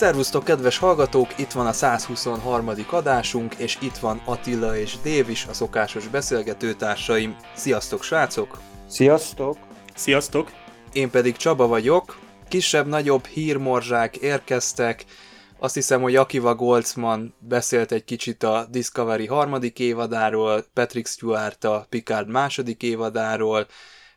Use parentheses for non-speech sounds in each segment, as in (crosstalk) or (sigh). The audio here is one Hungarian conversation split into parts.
Szervusztok, kedves hallgatók! Itt van a 123. adásunk, és itt van Attila és Dév is, a szokásos beszélgetőtársaim. Sziasztok, srácok! Sziasztok! Sziasztok! Én pedig Csaba vagyok. Kisebb-nagyobb hírmorzsák érkeztek. Azt hiszem, hogy Akiva Goldsman beszélt egy kicsit a Discovery harmadik évadáról, Patrick Stewart a Picard második évadáról,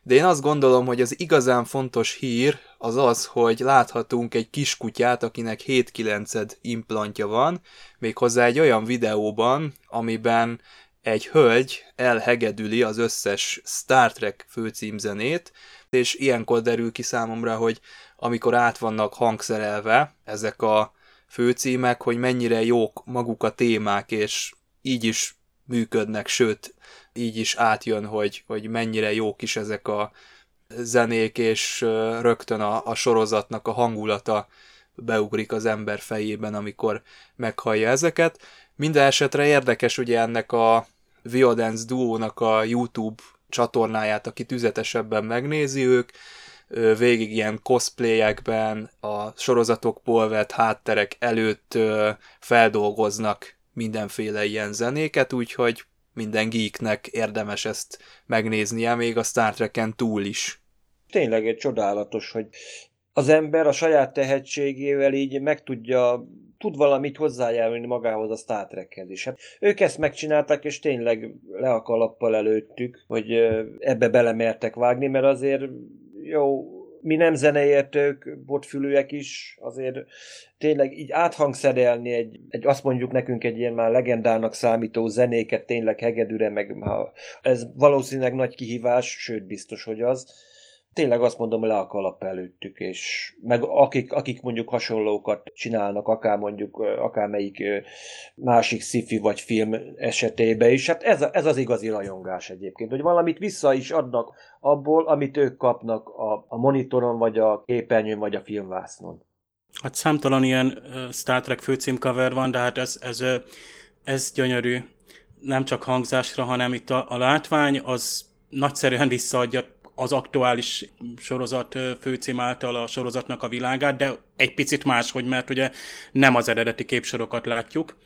de én azt gondolom, hogy az igazán fontos hír az az, hogy láthatunk egy kiskutyát, akinek 7-9 implantja van, méghozzá egy olyan videóban, amiben egy hölgy elhegedüli az összes Star Trek főcímzenét, és ilyenkor derül ki számomra, hogy amikor át vannak hangszerelve ezek a főcímek, hogy mennyire jók maguk a témák, és így is működnek, sőt, így is átjön, hogy, hogy mennyire jók is ezek a zenék, és rögtön a, a sorozatnak a hangulata beugrik az ember fejében, amikor meghallja ezeket. Minden esetre érdekes ugye ennek a Viodance Duo-nak a YouTube csatornáját, aki tüzetesebben megnézi ők, végig ilyen cosplayekben, a sorozatokból vett hátterek előtt feldolgoznak mindenféle ilyen zenéket, úgyhogy minden geeknek érdemes ezt megnéznie, még a Star Trek-en túl is. Tényleg egy csodálatos, hogy az ember a saját tehetségével így meg tudja, tud valamit hozzájárulni magához a Star Trekhez is. Hát ők ezt megcsinálták, és tényleg le a kalappal előttük, hogy ebbe belemertek vágni, mert azért jó, mi nem zeneértők, botfülőek is, azért tényleg így áthangszerelni egy, egy, azt mondjuk nekünk egy ilyen már legendának számító zenéket tényleg hegedűre, meg ez valószínűleg nagy kihívás, sőt biztos, hogy az tényleg azt mondom, le a kalap előttük, és meg akik, akik mondjuk hasonlókat csinálnak, akár mondjuk akármelyik másik sci vagy film esetében is, hát ez, ez az igazi rajongás egyébként, hogy valamit vissza is adnak abból, amit ők kapnak a, a monitoron, vagy a képernyőn, vagy a filmvásznon. Hát számtalan ilyen Star Trek főcímcover van, de hát ez, ez, ez gyönyörű. Nem csak hangzásra, hanem itt a, a látvány az nagyszerűen visszaadja az aktuális sorozat főcím által a sorozatnak a világát, de egy picit máshogy, mert ugye nem az eredeti képsorokat látjuk,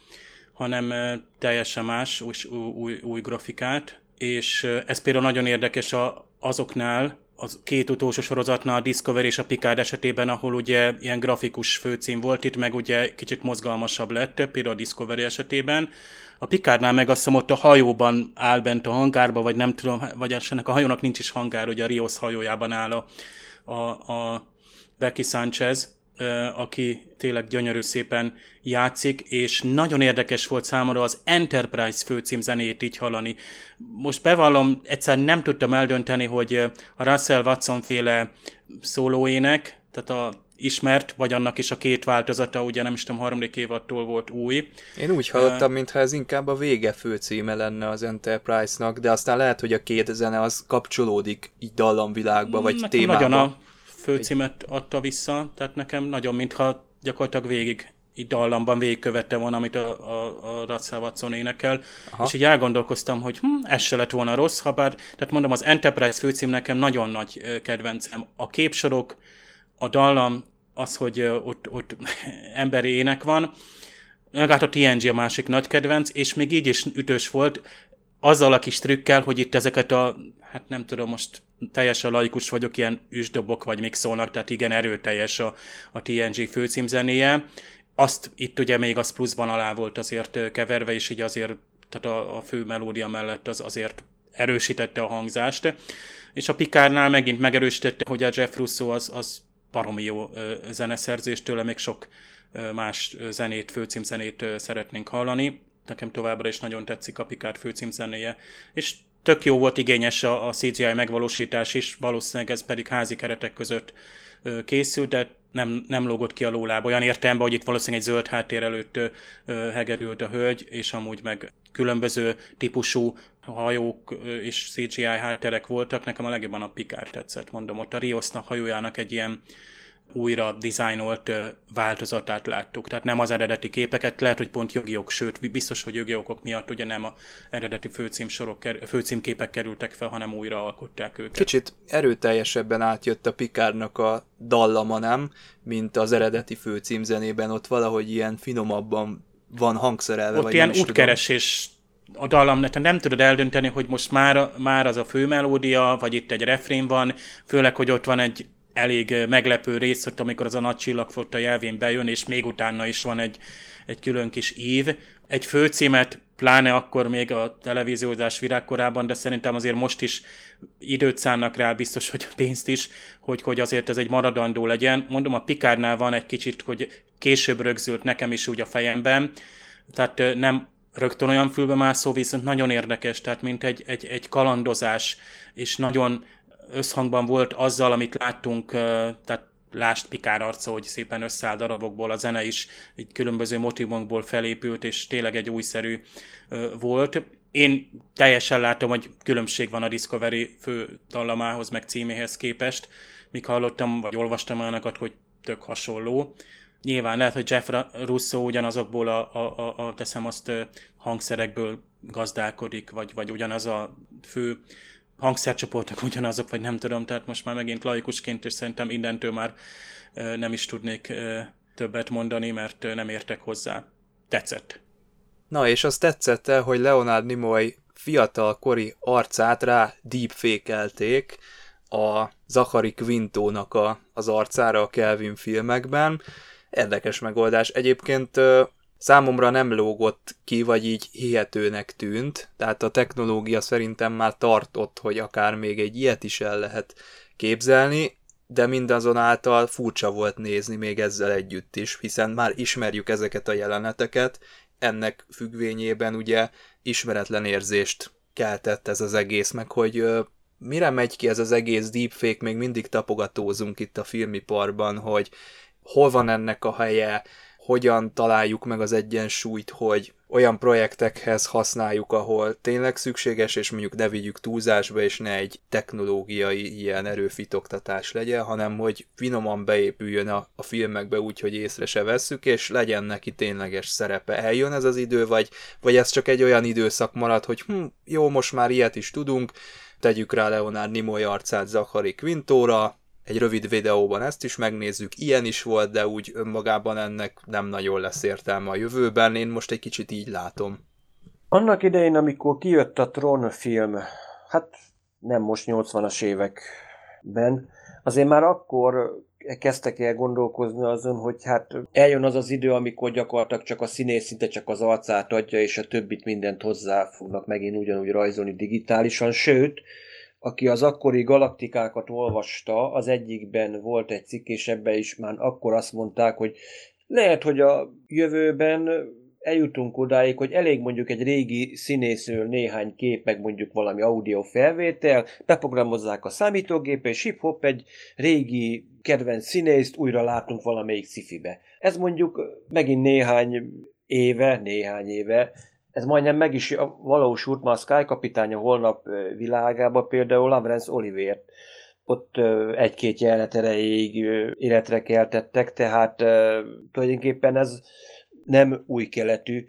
hanem teljesen más, új, új, új grafikát, és ez például nagyon érdekes azoknál, az két utolsó sorozatnál, a Discovery és a Picard esetében, ahol ugye ilyen grafikus főcím volt, itt meg ugye kicsit mozgalmasabb lett, például a Discovery esetében, a Pikárnál meg azt hiszem ott a hajóban áll bent a hangárba, vagy nem tudom, vagy ennek a hajónak nincs is hangár, ugye a Rios hajójában áll a, a, a Becky Sanchez, aki tényleg gyönyörű szépen játszik, és nagyon érdekes volt számomra az Enterprise főcím zenét így hallani. Most bevallom, egyszer nem tudtam eldönteni, hogy a Russell Watson féle szólóének, tehát a ismert, vagy annak is a két változata, ugye nem is tudom, harmadik évattól volt új. Én úgy hallottam, uh, mintha ez inkább a vége főcíme lenne az Enterprise-nak, de aztán lehet, hogy a két zene az kapcsolódik így dallamvilágba, vagy nekem témába. Nagyon a főcímet adta vissza, tehát nekem nagyon, mintha gyakorlatilag végig így dallamban végigkövette volna, amit a, a, a Russell Watson énekel, Aha. és így elgondolkoztam, hogy hm, ez se lett volna rossz, ha bár, tehát mondom, az Enterprise főcím nekem nagyon nagy kedvencem. A képsorok, a dallam, az, hogy ott, ott (laughs) emberi ének van, meg a TNG a másik nagy kedvenc, és még így is ütős volt, azzal a kis trükkel, hogy itt ezeket a, hát nem tudom, most teljesen laikus vagyok, ilyen üsdobok vagy mixolnak, tehát igen erőteljes a, a TNG főcímzenéje. Azt itt ugye még az pluszban alá volt azért keverve, és így azért, tehát a, a fő melódia mellett az azért erősítette a hangzást. És a Pikárnál megint megerősítette, hogy a Jeff Russo az, az baromi jó zeneszerzés, tőle még sok más zenét, főcímzenét szeretnénk hallani. Nekem továbbra is nagyon tetszik a Picard főcímzenéje. És tök jó volt igényes a, a CGI megvalósítás is, valószínűleg ez pedig házi keretek között készült, de nem, nem lógott ki a lóláb olyan értelemben, hogy itt valószínűleg egy zöld háttér előtt hegerült a hölgy, és amúgy meg különböző típusú hajók és CGI hátterek voltak. Nekem a legjobban a Picard tetszett, mondom, ott a Riosnak hajójának egy ilyen újra dizájnolt változatát láttuk. Tehát nem az eredeti képeket, lehet, hogy pont jogi ok, sőt, biztos, hogy jogi okok miatt ugye nem a eredeti főcímsorok, főcímképek kerültek fel, hanem újra alkották őket. Kicsit erőteljesebben átjött a Pikárnak a dallama, nem? Mint az eredeti főcímzenében, ott valahogy ilyen finomabban van hangszerelve. Ott vagy ilyen útkeresés a dallam, nem tudod eldönteni, hogy most már, már az a fő melódia, vagy itt egy refrén van, főleg, hogy ott van egy elég meglepő rész, hogy amikor az a nagy csillagfotta jelvén bejön, és még utána is van egy, egy külön kis ív. Egy főcímet, pláne akkor még a televíziózás virágkorában, de szerintem azért most is időt szánnak rá, biztos, hogy a pénzt is, hogy, hogy azért ez egy maradandó legyen. Mondom, a Pikárnál van egy kicsit, hogy később rögzült nekem is úgy a fejemben, tehát nem rögtön olyan fülbemászó, viszont nagyon érdekes, tehát mint egy, egy, egy kalandozás, és nagyon összhangban volt azzal, amit láttunk, tehát lást Pikár arca, hogy szépen összeáll darabokból, a zene is egy különböző motivumokból felépült, és tényleg egy újszerű volt. Én teljesen látom, hogy különbség van a Discovery fő dallamához, meg címéhez képest, míg hallottam, vagy olvastam olyanokat, hogy tök hasonló. Nyilván lehet, hogy Jeff Russo ugyanazokból a, a, a, a teszem azt hangszerekből gazdálkodik, vagy, vagy ugyanaz a fő hangszercsoportok ugyanazok, vagy nem tudom, tehát most már megint laikusként, és szerintem innentől már nem is tudnék többet mondani, mert nem értek hozzá. Tetszett. Na, és az tetszett -e, hogy Leonard Nimoy fiatal kori arcát rá deepfake-elték a Zachary Quintónak a, az arcára a Kelvin filmekben. Érdekes megoldás. Egyébként számomra nem lógott ki, vagy így hihetőnek tűnt, tehát a technológia szerintem már tartott, hogy akár még egy ilyet is el lehet képzelni, de mindazonáltal furcsa volt nézni még ezzel együtt is, hiszen már ismerjük ezeket a jeleneteket, ennek függvényében ugye ismeretlen érzést keltett ez az egész, meg hogy mire megy ki ez az egész deepfake, még mindig tapogatózunk itt a filmiparban, hogy hol van ennek a helye, hogyan találjuk meg az egyensúlyt, hogy olyan projektekhez használjuk, ahol tényleg szükséges, és mondjuk ne vigyük túlzásba, és ne egy technológiai ilyen erőfitoktatás legyen, hanem hogy finoman beépüljön a, a filmekbe úgy, hogy észre se vesszük, és legyen neki tényleges szerepe. Eljön ez az idő, vagy, vagy ez csak egy olyan időszak marad, hogy hm, jó, most már ilyet is tudunk, tegyük rá Leonard Nimoy arcát Zachary Quintóra, egy rövid videóban ezt is megnézzük, ilyen is volt, de úgy önmagában ennek nem nagyon lesz értelme a jövőben, én most egy kicsit így látom. Annak idején, amikor kijött a Tron film, hát nem most 80-as években, azért már akkor kezdtek el gondolkozni azon, hogy hát eljön az az idő, amikor gyakorlatilag csak a színész szinte csak az arcát adja, és a többit mindent hozzá fognak megint ugyanúgy rajzolni digitálisan, sőt, aki az akkori galaktikákat olvasta, az egyikben volt egy cikk, és ebbe is már akkor azt mondták, hogy lehet, hogy a jövőben eljutunk odáig, hogy elég mondjuk egy régi színészről néhány kép, meg mondjuk valami audio felvétel, beprogramozzák a számítógép, és hip-hop egy régi kedvenc színészt újra látunk valamelyik szifibe. Ez mondjuk megint néhány éve, néhány éve ez majdnem meg is valósult, ma a Sky kapitánya holnap világába például Lavrence Olivier ott egy-két jelenet erejéig életre keltettek, tehát tulajdonképpen ez nem új keletű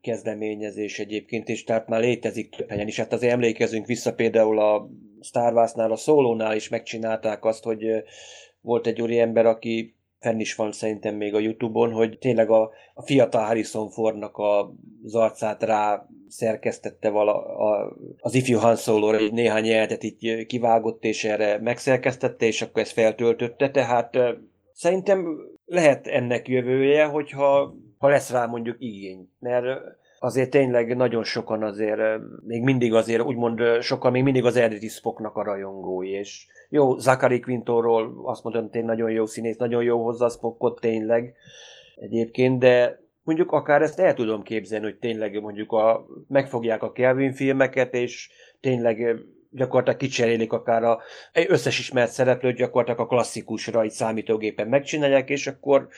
kezdeményezés egyébként, és tehát már létezik több helyen is. Hát azért emlékezünk vissza például a Star Wars-nál, a Solo-nál is megcsinálták azt, hogy volt egy úri ember, aki fenn is van szerintem még a Youtube-on, hogy tényleg a, a fiatal Harrison Fordnak a, az arcát rá szerkesztette vala, a, az ifjú Han Solo-ra, egy néhány jelenetet így kivágott, és erre megszerkesztette, és akkor ezt feltöltötte, tehát szerintem lehet ennek jövője, hogyha ha lesz rá mondjuk igény, mert azért tényleg nagyon sokan azért, még mindig azért, úgymond sokan még mindig az eredeti Spocknak a rajongói, és jó, Zachary Quintóról azt mondom, hogy nagyon jó színész, nagyon jó hozzá Spockot tényleg egyébként, de mondjuk akár ezt el tudom képzelni, hogy tényleg mondjuk a, megfogják a Kelvin filmeket, és tényleg gyakorlatilag kicserélik akár a összes ismert szereplőt gyakorlatilag a klasszikusra egy számítógépen megcsinálják, és akkor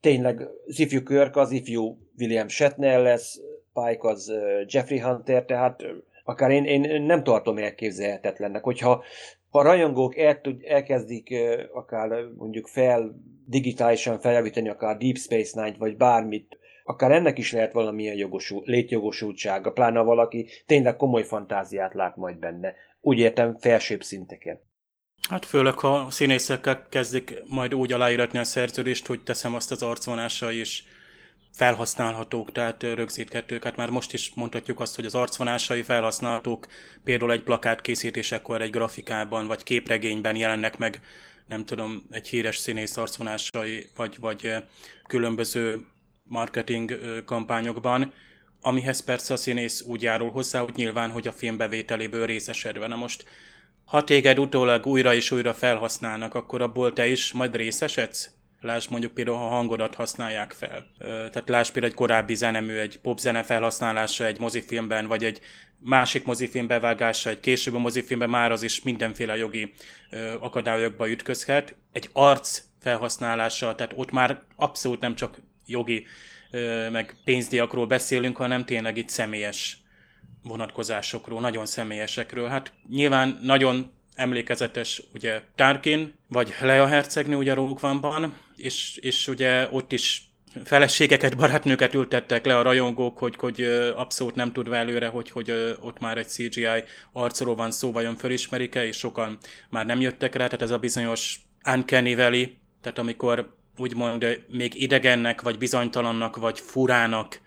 tényleg az ifjú Kirk az ifjú William Shatner lesz, Pike az Jeffrey Hunter, tehát akár én, én nem tartom elképzelhetetlennek, hogyha ha a rajongók el tud, elkezdik akár mondjuk fel digitálisan feljavítani akár Deep Space Nine-t, vagy bármit, akár ennek is lehet valamilyen jogosult, létjogosultsága, pláne valaki tényleg komoly fantáziát lát majd benne. Úgy értem, felsőbb szinteken. Hát főleg, ha színészekkel kezdik majd úgy aláíratni a szerződést, hogy teszem azt az arcvonása is felhasználhatók, tehát rögzíthetők. Hát már most is mondhatjuk azt, hogy az arcvonásai felhasználhatók például egy plakát készítésekor egy grafikában vagy képregényben jelennek meg, nem tudom, egy híres színész arcvonásai, vagy, vagy különböző marketing kampányokban, amihez persze a színész úgy járul hozzá, hogy nyilván, hogy a film bevételéből részesedve. Na most, ha téged utólag újra és újra felhasználnak, akkor abból te is majd részesedsz? Lásd mondjuk például, ha hangodat használják fel. Tehát lásd például egy korábbi zenemű, egy popzene felhasználása egy mozifilmben, vagy egy másik mozifilm bevágása, egy későbbi mozifilmben már az is mindenféle jogi akadályokba ütközhet. Egy arc felhasználása, tehát ott már abszolút nem csak jogi meg pénzdiakról beszélünk, hanem tényleg itt személyes vonatkozásokról, nagyon személyesekről. Hát nyilván nagyon emlékezetes ugye Tarkin, vagy Lea hercegnő ugye Rogue és, és ugye ott is feleségeket, barátnőket ültettek le a rajongók, hogy, hogy abszolút nem tudva előre, hogy, hogy ott már egy CGI arcról van szó, vajon fölismerik-e, és sokan már nem jöttek rá, tehát ez a bizonyos Uncanny Valley, tehát amikor úgymond még idegennek, vagy bizonytalannak, vagy furának,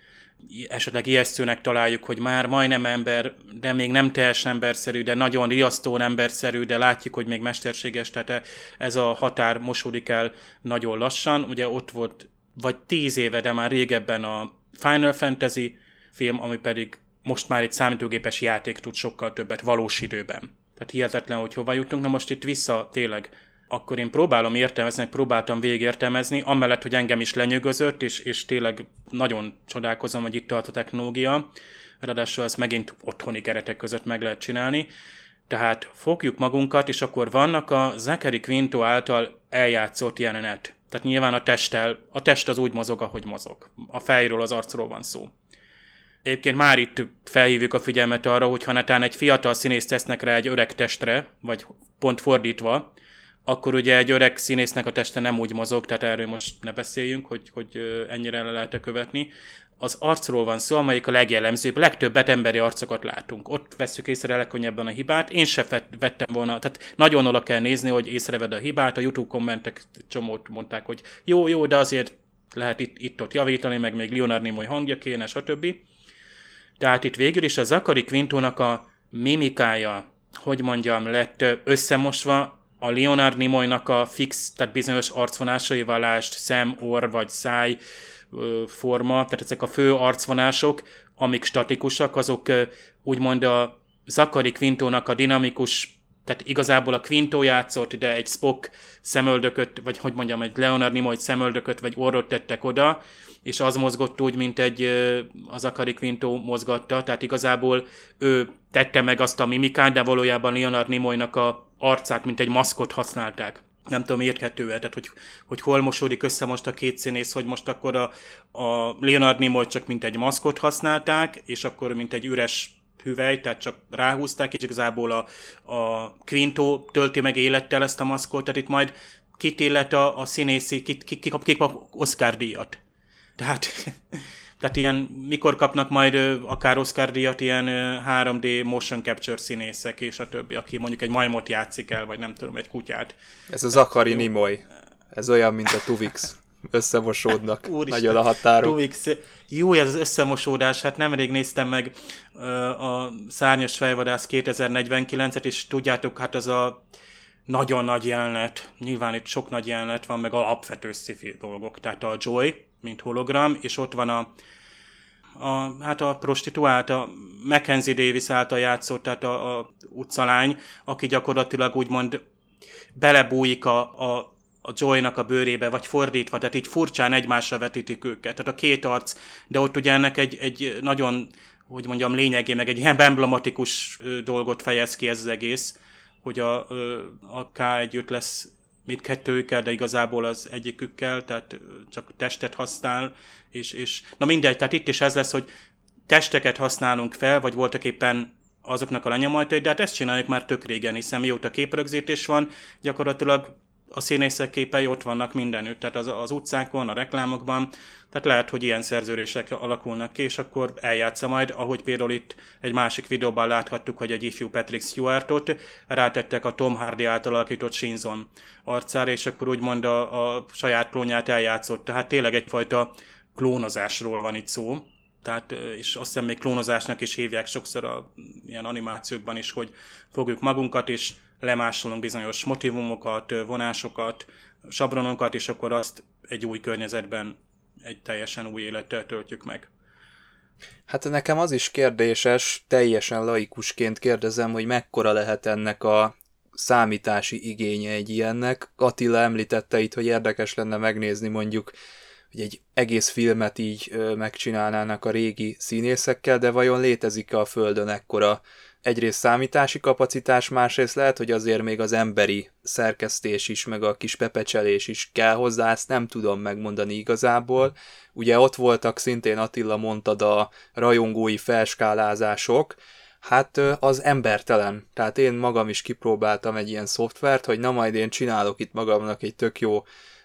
esetleg ijesztőnek találjuk, hogy már majdnem ember, de még nem teljesen emberszerű, de nagyon riasztó emberszerű, de látjuk, hogy még mesterséges, tehát ez a határ mosódik el nagyon lassan. Ugye ott volt vagy tíz éve, de már régebben a Final Fantasy film, ami pedig most már egy számítógépes játék tud sokkal többet valós időben. Tehát hihetetlen, hogy hova jutunk. Na most itt vissza tényleg akkor én próbálom értelmezni, próbáltam végértelmezni, amellett, hogy engem is lenyűgözött, és, és tényleg nagyon csodálkozom, hogy itt tart a technológia. Ráadásul ezt megint otthoni keretek között meg lehet csinálni. Tehát fogjuk magunkat, és akkor vannak a Zachary Quinto által eljátszott jelenet. Tehát nyilván a testtel, a test az úgy mozog, ahogy mozog. A fejről, az arcról van szó. Egyébként már itt felhívjuk a figyelmet arra, hogy ha netán egy fiatal színész tesznek rá egy öreg testre, vagy pont fordítva, akkor ugye egy öreg színésznek a teste nem úgy mozog, tehát erről most ne beszéljünk, hogy, hogy ennyire le lehet követni. Az arcról van szó, amelyik a legjellemzőbb, legtöbbet emberi arcokat látunk. Ott veszük észre legkönnyebben a hibát. Én se vettem volna, tehát nagyon oda kell nézni, hogy észreved a hibát. A YouTube kommentek csomót mondták, hogy jó, jó, de azért lehet itt, itt-ott javítani, meg még Leonard Nimoy hangja kéne, stb. Tehát itt végül is a Zakari Quintónak a mimikája, hogy mondjam, lett összemosva a Leonard Nimoynak a fix, tehát bizonyos arcvonásaival lást, szem, orr vagy száj forma, tehát ezek a fő arcvonások, amik statikusak, azok úgymond a Zakari Quintónak a dinamikus, tehát igazából a Quinto játszott, de egy Spock szemöldököt, vagy hogy mondjam, egy Leonard Nimoy szemöldököt, vagy orrot tettek oda, és az mozgott úgy, mint egy az Akari Quinto mozgatta, tehát igazából ő tette meg azt a mimikát, de valójában Leonard Nimoynak a arcát, mint egy maszkot használták. Nem tudom, érthető -e, tehát hogy, hogy hol mosódik össze most a két színész, hogy most akkor a, a Leonard Nimoy csak mint egy maszkot használták, és akkor mint egy üres hüvely, tehát csak ráhúzták, és igazából a, a Quinto tölti meg élettel ezt a maszkot, tehát itt majd kit illet a, a színészi, kit, kik, kik, kik kap Oscar díjat. Tehát, (laughs) tehát ilyen, mikor kapnak majd akár Oscar díjat ilyen 3D motion capture színészek és a többi, aki mondjuk egy majmot játszik el, vagy nem tudom, egy kutyát. Ez az Akari Nimoy. Ez olyan, mint a Tuvix. Összemosódnak. (laughs) Úristen, Nagyon a határok. Tuvix. Jó, ez az összemosódás. Hát nemrég néztem meg a Szárnyas fejvadász 2049-et, és tudjátok, hát az a nagyon nagy jelenet, nyilván itt sok nagy jelenet van, meg alapvető sci dolgok. Tehát a Joy, mint hologram, és ott van a, a, hát a prostituált, a Mackenzie Davis által játszott, tehát a, a utcalány, aki gyakorlatilag úgymond belebújik a, a, a Joy-nak a bőrébe, vagy fordítva, tehát így furcsán egymásra vetítik őket. Tehát a két arc, de ott ugye ennek egy, egy nagyon hogy mondjam, lényegé, meg egy ilyen emblematikus dolgot fejez ki ez az egész, hogy a, a K1 lesz mindkettőjükkel, de igazából az egyikükkel, tehát csak testet használ, és, és na mindegy, tehát itt is ez lesz, hogy testeket használunk fel, vagy voltak éppen azoknak a lenyomajtai, de hát ezt csináljuk már tök régen, hiszen mióta képrögzítés van, gyakorlatilag a színészek képei ott vannak mindenütt, tehát az, az utcákon, a reklámokban, tehát lehet, hogy ilyen szerződések alakulnak ki, és akkor eljátsza majd, ahogy például itt egy másik videóban láthattuk, hogy egy ifjú Patrick Stewartot rátettek a Tom Hardy által alakított Shinzon arcára, és akkor úgymond a, a saját klónját eljátszott. Tehát tényleg egyfajta klónozásról van itt szó. Tehát, és azt hiszem még klónozásnak is hívják sokszor a ilyen animációkban is, hogy fogjuk magunkat, és lemásolunk bizonyos motivumokat, vonásokat, sabronokat, és akkor azt egy új környezetben egy teljesen új élettel töltjük meg. Hát nekem az is kérdéses, teljesen laikusként kérdezem, hogy mekkora lehet ennek a számítási igénye egy ilyennek. Attila említette itt, hogy érdekes lenne megnézni mondjuk, hogy egy egész filmet így megcsinálnának a régi színészekkel, de vajon létezik-e a Földön ekkora egyrészt számítási kapacitás, másrészt lehet, hogy azért még az emberi szerkesztés is, meg a kis pepecselés is kell hozzá, ezt nem tudom megmondani igazából. Ugye ott voltak szintén Attila mondtad a rajongói felskálázások, hát az embertelen. Tehát én magam is kipróbáltam egy ilyen szoftvert, hogy na majd én csinálok itt magamnak egy tök jó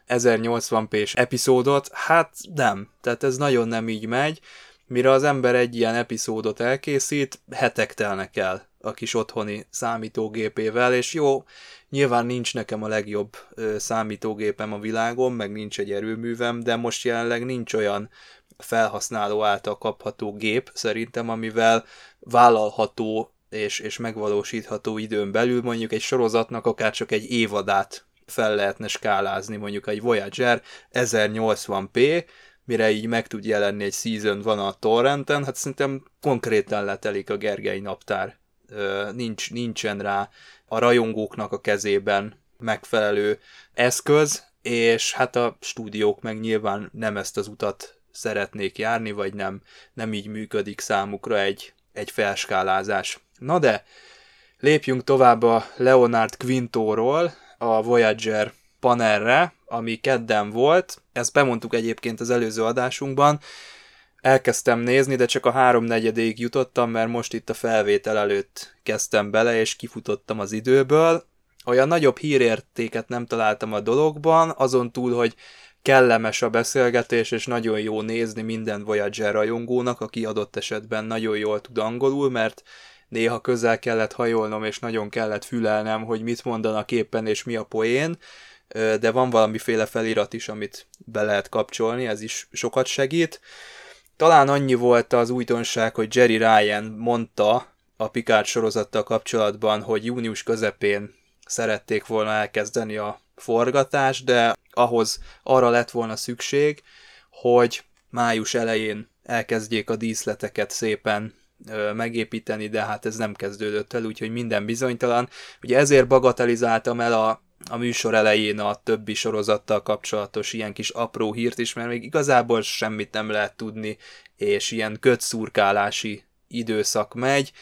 1080p-s epizódot, hát nem. Tehát ez nagyon nem így megy Mire az ember egy ilyen epizódot elkészít, hetek telnek el a kis otthoni számítógépével, és jó, nyilván nincs nekem a legjobb számítógépem a világon, meg nincs egy erőművem, de most jelenleg nincs olyan felhasználó által kapható gép szerintem, amivel vállalható és, és megvalósítható időn belül mondjuk egy sorozatnak akár csak egy évadát fel lehetne skálázni, mondjuk egy Voyager 1080p, mire így meg tud jelenni egy season van a torrenten, hát szerintem konkrétan letelik a Gergely naptár. Nincs, nincsen rá a rajongóknak a kezében megfelelő eszköz, és hát a stúdiók meg nyilván nem ezt az utat szeretnék járni, vagy nem, nem így működik számukra egy, egy felskálázás. Na de, lépjünk tovább a Leonard Quintóról, a Voyager panelre, ami kedden volt, ezt bemondtuk egyébként az előző adásunkban, elkezdtem nézni, de csak a háromnegyedéig jutottam, mert most itt a felvétel előtt kezdtem bele, és kifutottam az időből. Olyan nagyobb hírértéket nem találtam a dologban, azon túl, hogy kellemes a beszélgetés, és nagyon jó nézni minden Voyager rajongónak, aki adott esetben nagyon jól tud angolul, mert néha közel kellett hajolnom, és nagyon kellett fülelnem, hogy mit mondanak éppen, és mi a poén de van valamiféle felirat is, amit be lehet kapcsolni, ez is sokat segít. Talán annyi volt az újdonság, hogy Jerry Ryan mondta a Picard sorozattal kapcsolatban, hogy június közepén szerették volna elkezdeni a forgatást, de ahhoz arra lett volna szükség, hogy május elején elkezdjék a díszleteket szépen megépíteni, de hát ez nem kezdődött el, úgyhogy minden bizonytalan. Ugye ezért bagatelizáltam el a a műsor elején a többi sorozattal kapcsolatos ilyen kis apró hírt is, mert még igazából semmit nem lehet tudni, és ilyen kötszurkálási időszak megy.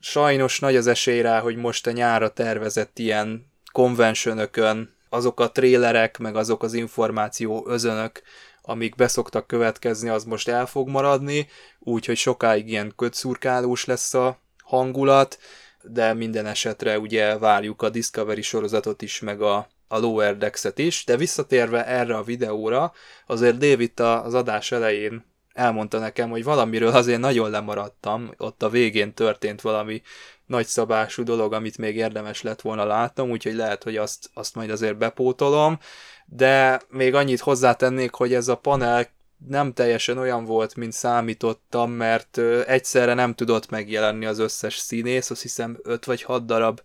Sajnos nagy az esély rá, hogy most a nyára tervezett ilyen konvencionökön azok a trélerek, meg azok az információ özönök, amik beszoktak következni, az most el fog maradni, úgyhogy sokáig ilyen kötszurkálós lesz a hangulat, de minden esetre ugye várjuk a Discovery sorozatot is, meg a, a Lower Decks-et is, de visszatérve erre a videóra, azért David az adás elején elmondta nekem, hogy valamiről azért nagyon lemaradtam, ott a végén történt valami nagyszabású dolog, amit még érdemes lett volna látnom, úgyhogy lehet, hogy azt, azt majd azért bepótolom, de még annyit hozzátennék, hogy ez a panel nem teljesen olyan volt, mint számítottam, mert egyszerre nem tudott megjelenni az összes színész, azt hiszem 5 vagy 6 darab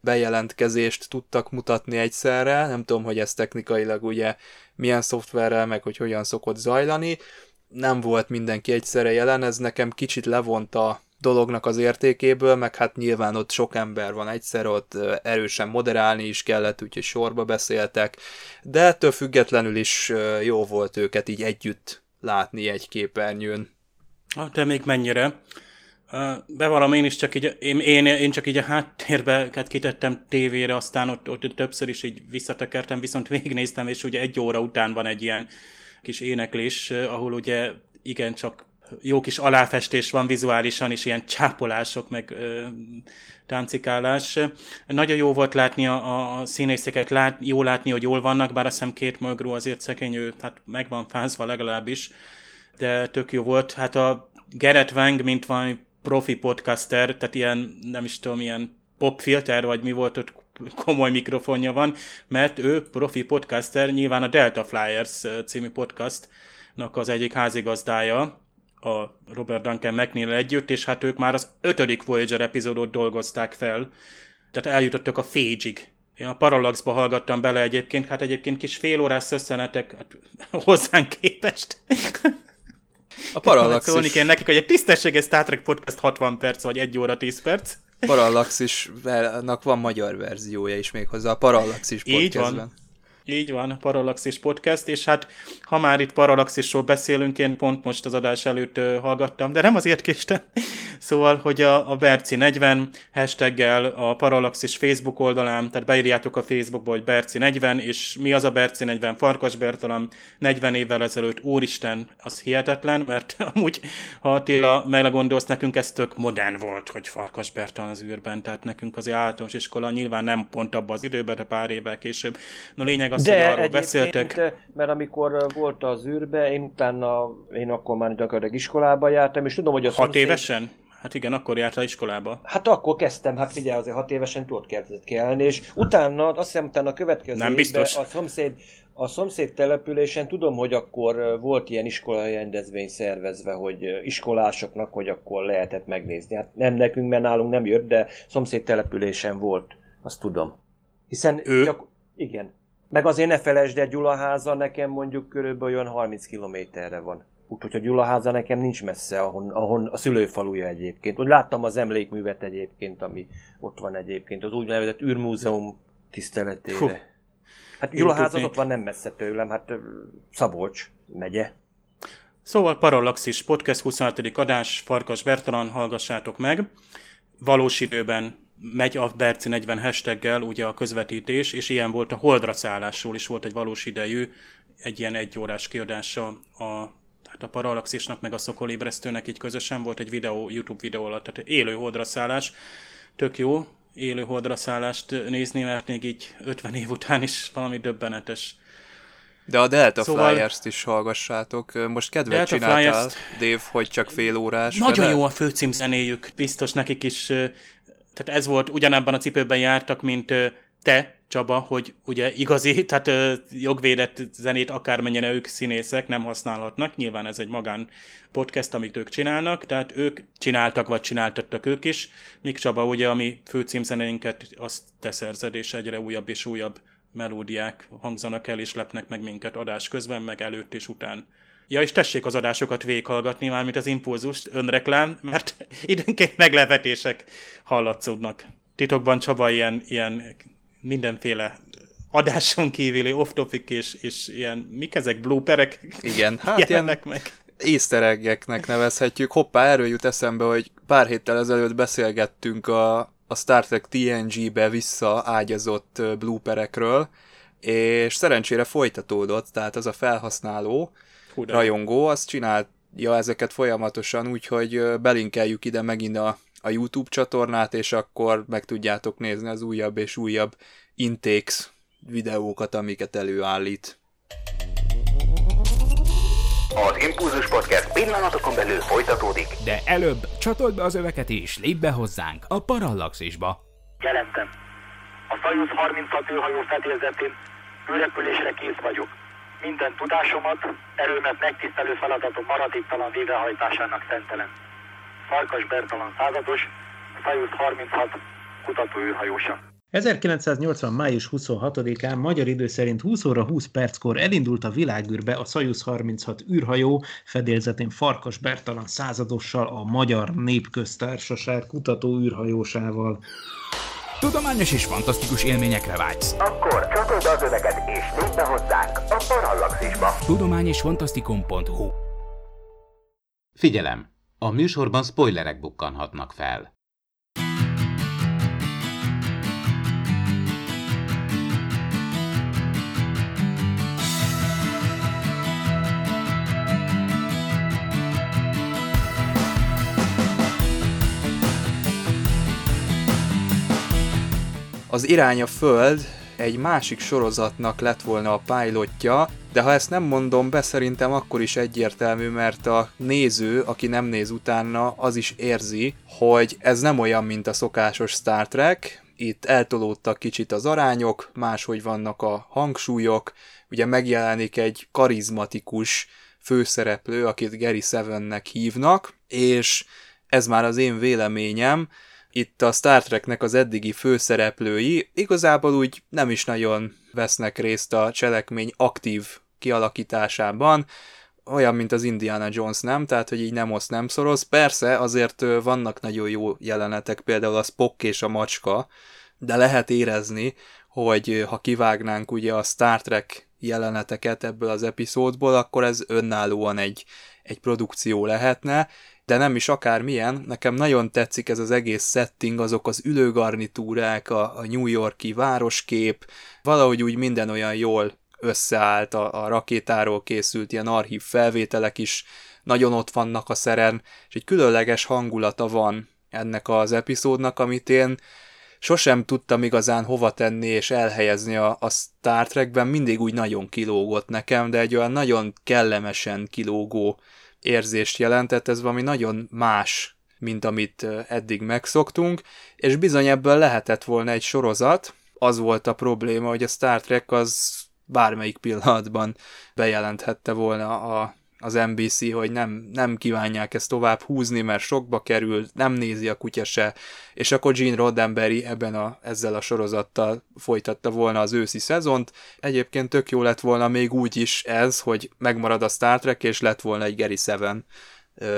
bejelentkezést tudtak mutatni egyszerre, nem tudom, hogy ez technikailag ugye milyen szoftverrel, meg hogy hogyan szokott zajlani, nem volt mindenki egyszerre jelen, ez nekem kicsit levonta dolognak az értékéből, meg hát nyilván ott sok ember van egyszer, ott erősen moderálni is kellett, úgyhogy sorba beszéltek, de ettől függetlenül is jó volt őket így együtt látni egy képernyőn. De még mennyire. Bevallom, én is csak így, én, én, én csak így a háttérbe kitettem tévére, aztán ott, ott többször is így visszatekertem, viszont végignéztem, és ugye egy óra után van egy ilyen kis éneklés, ahol ugye igen, csak jó kis aláfestés van vizuálisan, és ilyen csápolások, meg táncikálás. Nagyon jó volt látni a, a színészeket, lát, jó látni, hogy jól vannak, bár azt hiszem két mögrú azért szegény, ő hát meg van fázva legalábbis, de tök jó volt. Hát a Gerett Wang, mint van profi podcaster, tehát ilyen, nem is tudom, ilyen popfilter, vagy mi volt ott, komoly mikrofonja van, mert ő profi podcaster, nyilván a Delta Flyers című podcastnak az egyik házigazdája, a Robert Duncan McNeil együtt, és hát ők már az ötödik Voyager epizódot dolgozták fel, tehát eljutottak a Fage-ig. Én a Parallaxba hallgattam bele egyébként, hát egyébként kis félórás szösszenetek hát, (laughs) hozzánk képest. A Parallax Szólni is... kell nekik, hogy egy tisztességes Star Trek podcast 60 perc, vagy 1 óra 10 perc. Parallax is, annak van magyar verziója is még hozzá, a Parallax is podcastben. Így van. Így van, Parallaxis Podcast, és hát ha már itt Parallaxisról beszélünk, én pont most az adás előtt hallgattam, de nem azért késtem. (laughs) szóval, hogy a, a Berci 40 hashtaggel a Parallaxis Facebook oldalán, tehát beírjátok a Facebookba, hogy Berci 40, és mi az a Berci 40? Farkas Bertalan 40 évvel ezelőtt, úristen, az hihetetlen, mert (laughs) amúgy, ha Attila melegondolsz, nekünk ez tök modern volt, hogy Farkas Bertalan az űrben, tehát nekünk az általános iskola nyilván nem pont abban az időben, de pár évvel később. No lényeg az, De hogy arról beszéltek. mert amikor volt az űrbe, én utána, én akkor már gyakorlatilag iskolába jártam, és tudom, hogy a Hat szomszéd... évesen? Hát igen, akkor jártál iskolába. Hát akkor kezdtem, hát figyelj, azért hat évesen tudod kezdett kelni, és utána, azt hiszem, utána a következő Nem biztos. a szomszéd, a szomszéd településen tudom, hogy akkor volt ilyen iskolai rendezvény szervezve, hogy iskolásoknak, hogy akkor lehetett megnézni. Hát nem nekünk, mert nálunk nem jött, de szomszéd településen volt, azt tudom. Hiszen ő? Csak, igen. Meg azért ne felejtsd el, Gyulaháza nekem mondjuk körülbelül olyan 30 kilométerre van. Úgyhogy a Gyulaháza nekem nincs messze, ahon, ahon a szülőfaluja egyébként. Úgy láttam az emlékművet egyébként, ami ott van egyébként, az úgynevezett űrmúzeum tiszteletére. Hú. Hát Gyulaháza ott van nem messze tőlem, hát Szabolcs megye. Szóval Parallaxis Podcast 26. adás, Farkas Bertalan, hallgassátok meg. Valós időben megy a Berci 40 hashtaggel ugye a közvetítés, és ilyen volt a Holdra szállásról is volt egy valós idejű, egy ilyen egyórás kiadása a hát a Parallaxisnak meg a Szokolébresztőnek így közösen volt egy videó, YouTube videó alatt, tehát élő holdra szállás, tök jó élő holdra szállást nézni, mert még így 50 év után is valami döbbenetes. De a Delta szóval... Flyers-t is hallgassátok. Most kedvet Delta csináltál, Dave, hogy csak fél órás. Nagyon de... jó a főcímzenéjük. Biztos nekik is tehát ez volt, ugyanabban a cipőben jártak, mint te, Csaba, hogy ugye igazi, (laughs) tehát jogvédett zenét akármennyire ők színészek nem használhatnak, nyilván ez egy magán podcast, amit ők csinálnak, tehát ők csináltak, vagy csináltattak ők is, míg Csaba ugye a mi főcímzeneinket azt te szerzed, és egyre újabb és újabb melódiák hangzanak el, és lepnek meg minket adás közben, meg előtt és után. Ja, és tessék az adásokat végighallgatni, mármint az impulzust, önreklám, mert (laughs) időnként meglepetések hallatszódnak. Titokban Csaba ilyen, ilyen mindenféle adáson kívüli off-topic és, és ilyen, mik ezek, blooperek? Igen, (laughs) hát ilyen meg. easter nevezhetjük. Hoppá, erről jut eszembe, hogy pár héttel ezelőtt beszélgettünk a, a Star Trek TNG-be visszaágyazott blooperekről, és szerencsére folytatódott, tehát az a felhasználó, Hú, rajongó, az csinálja ezeket folyamatosan, úgyhogy belinkeljük ide megint a, a YouTube csatornát, és akkor meg tudjátok nézni az újabb és újabb intakes videókat, amiket előállít. Az Impulzus Podcast pillanatokon belül folytatódik. De előbb csatold be az öveket és lépj be hozzánk a Parallaxisba. Jelentem. A Soyuz 36 űrhajó fedélzetén űrrepülésre kész vagyok minden tudásomat, erőmet megtisztelő feladatom maradéktalan végrehajtásának szentelem. Farkas Bertalan százados, Soyuz 36 kutatóűrhajósa. 1980. május 26-án magyar idő szerint 20 óra 20 perckor elindult a világűrbe a Soyuz 36 űrhajó fedélzetén Farkas Bertalan századossal a Magyar Népköztársaság kutató űrhajósával. Tudományos és fantasztikus élményekre vágysz. Akkor csatold az öveket és lépj be hozzánk a Parallaxisba. Tudomány és fantasztikum.hu Figyelem! A műsorban spoilerek bukkanhatnak fel. Az Irány a Föld egy másik sorozatnak lett volna a pilotja, de ha ezt nem mondom be, szerintem akkor is egyértelmű, mert a néző, aki nem néz utána, az is érzi, hogy ez nem olyan, mint a szokásos Star Trek, itt eltolódtak kicsit az arányok, máshogy vannak a hangsúlyok, ugye megjelenik egy karizmatikus főszereplő, akit Gary Sevennek hívnak, és ez már az én véleményem, itt a Star Treknek az eddigi főszereplői igazából úgy nem is nagyon vesznek részt a cselekmény aktív kialakításában, olyan, mint az Indiana Jones, nem? Tehát, hogy így nem osz, nem szoroz. Persze, azért vannak nagyon jó jelenetek, például a Spock és a macska, de lehet érezni, hogy ha kivágnánk ugye a Star Trek jeleneteket ebből az epizódból, akkor ez önállóan egy, egy produkció lehetne, de nem is akármilyen, nekem nagyon tetszik ez az egész setting, azok az ülőgarnitúrák, a, a New Yorki városkép, valahogy úgy minden olyan jól összeállt, a, a rakétáról készült ilyen archív felvételek is nagyon ott vannak a szeren, és egy különleges hangulata van ennek az epizódnak, amit én sosem tudtam igazán hova tenni és elhelyezni a, a Star Trekben, mindig úgy nagyon kilógott nekem, de egy olyan nagyon kellemesen kilógó érzést jelentett, ez valami nagyon más, mint amit eddig megszoktunk, és bizony ebből lehetett volna egy sorozat, az volt a probléma, hogy a Star Trek az bármelyik pillanatban bejelenthette volna a az NBC, hogy nem, nem kívánják ezt tovább húzni, mert sokba kerül, nem nézi a kutya se, és akkor Gene Roddenberry ebben a, ezzel a sorozattal folytatta volna az őszi szezont. Egyébként tök jó lett volna még úgy is ez, hogy megmarad a Star Trek, és lett volna egy Gary Seven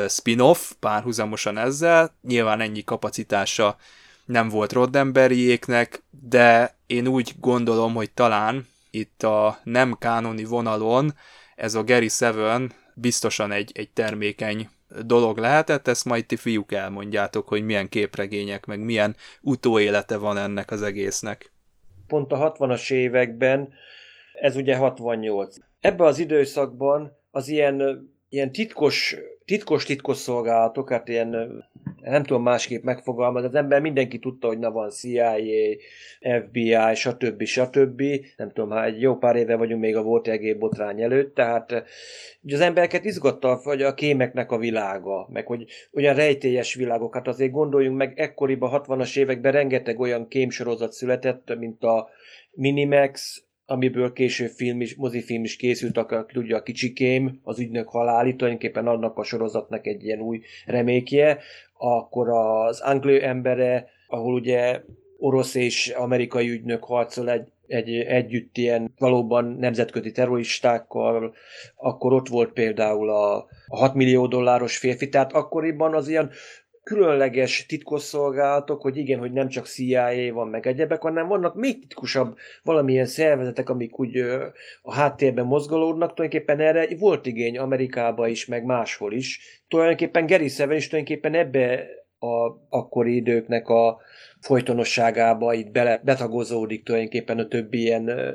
spin-off párhuzamosan ezzel. Nyilván ennyi kapacitása nem volt Roddenberryéknek, de én úgy gondolom, hogy talán itt a nem kánoni vonalon ez a Gary Seven biztosan egy, egy termékeny dolog lehetett, ezt majd ti fiúk elmondjátok, hogy milyen képregények, meg milyen utóélete van ennek az egésznek. Pont a 60-as években, ez ugye 68. Ebben az időszakban az ilyen, ilyen titkos, titkos titkos szolgálatok, hát ilyen nem tudom másképp megfogalmazni, az ember mindenki tudta, hogy na van CIA, FBI, stb. stb. Nem tudom, hát egy jó pár éve vagyunk még a Watergate botrány előtt, tehát ugye az embereket izgatta hogy a kémeknek a világa, meg hogy olyan rejtélyes világok, hát azért gondoljunk meg, ekkoriban, 60-as években rengeteg olyan kémsorozat született, mint a Minimax, amiből később film is, mozifilm is készült, aki tudja a kicsikém, az ügynök haláli, tulajdonképpen annak a sorozatnak egy ilyen új remékje, akkor az Anglő embere, ahol ugye orosz és amerikai ügynök harcol egy, egy, együtt ilyen valóban nemzetközi terroristákkal, akkor ott volt például a, a 6 millió dolláros férfi, tehát akkoriban az ilyen különleges titkosszolgálatok, hogy igen, hogy nem csak CIA van meg egyebek, hanem vannak még titkosabb valamilyen szervezetek, amik úgy ö, a háttérben mozgolódnak, tulajdonképpen erre volt igény Amerikába is, meg máshol is. Tulajdonképpen Gary Seven is tulajdonképpen ebbe a akkori időknek a folytonosságába itt bele, betagozódik tulajdonképpen a többi ilyen ö,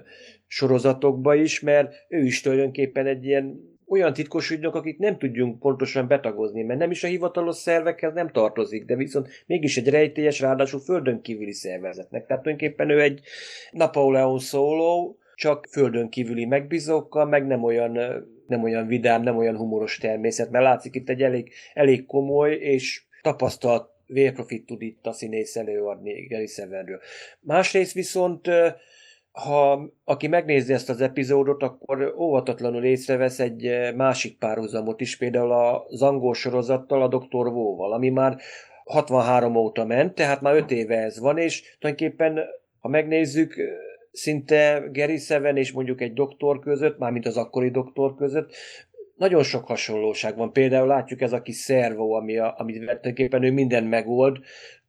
sorozatokba is, mert ő is tulajdonképpen egy ilyen olyan titkos ügynök, akit nem tudjunk pontosan betagozni, mert nem is a hivatalos szervekhez nem tartozik, de viszont mégis egy rejtélyes, ráadásul földön kívüli szervezetnek. Tehát tulajdonképpen ő egy Napoleon szóló, csak földön kívüli megbízókkal, meg nem olyan, nem olyan vidám, nem olyan humoros természet, mert látszik itt egy elég, elég komoly és tapasztalt vérprofit tud itt a színész előadni Gary Severről. Másrészt viszont ha aki megnézi ezt az epizódot, akkor óvatatlanul észrevesz egy eh, másik párhuzamot is, például az angol sorozattal, a Dr. Vóval, ami már 63 óta ment, tehát már 5 éve ez van, és tulajdonképpen, ha megnézzük, eh, szinte Gary Seven és mondjuk egy doktor között, mármint az akkori doktor között, nagyon sok hasonlóság van. Például látjuk ez a kis szervó, ami a, amit tulajdonképpen ő minden megold,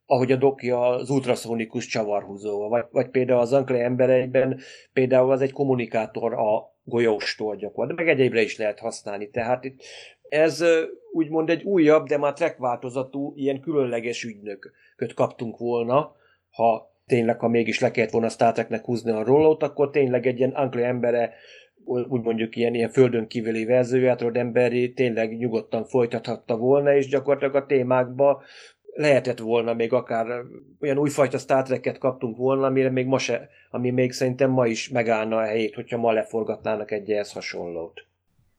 ahogy a dokja az ultraszonikus csavarhúzóval, vagy, vagy például az Ankley embereiben például az egy kommunikátor a golyóstól gyakorlatilag, meg egyébre is lehet használni. Tehát itt Ez úgymond egy újabb, de már track változatú, ilyen különleges ügynököt kaptunk volna, ha tényleg, ha mégis le kellett volna Star Treknek húzni a rollót, akkor tényleg egy ilyen Uncle embere, úgy mondjuk ilyen, ilyen földön kívüli verzióját, Rodemberi tényleg nyugodtan folytathatta volna, és gyakorlatilag a témákba lehetett volna még akár olyan újfajta Star Trek-et kaptunk volna, amire még ma se, ami még szerintem ma is megállna a helyét, hogyha ma leforgatnának egy ehhez hasonlót.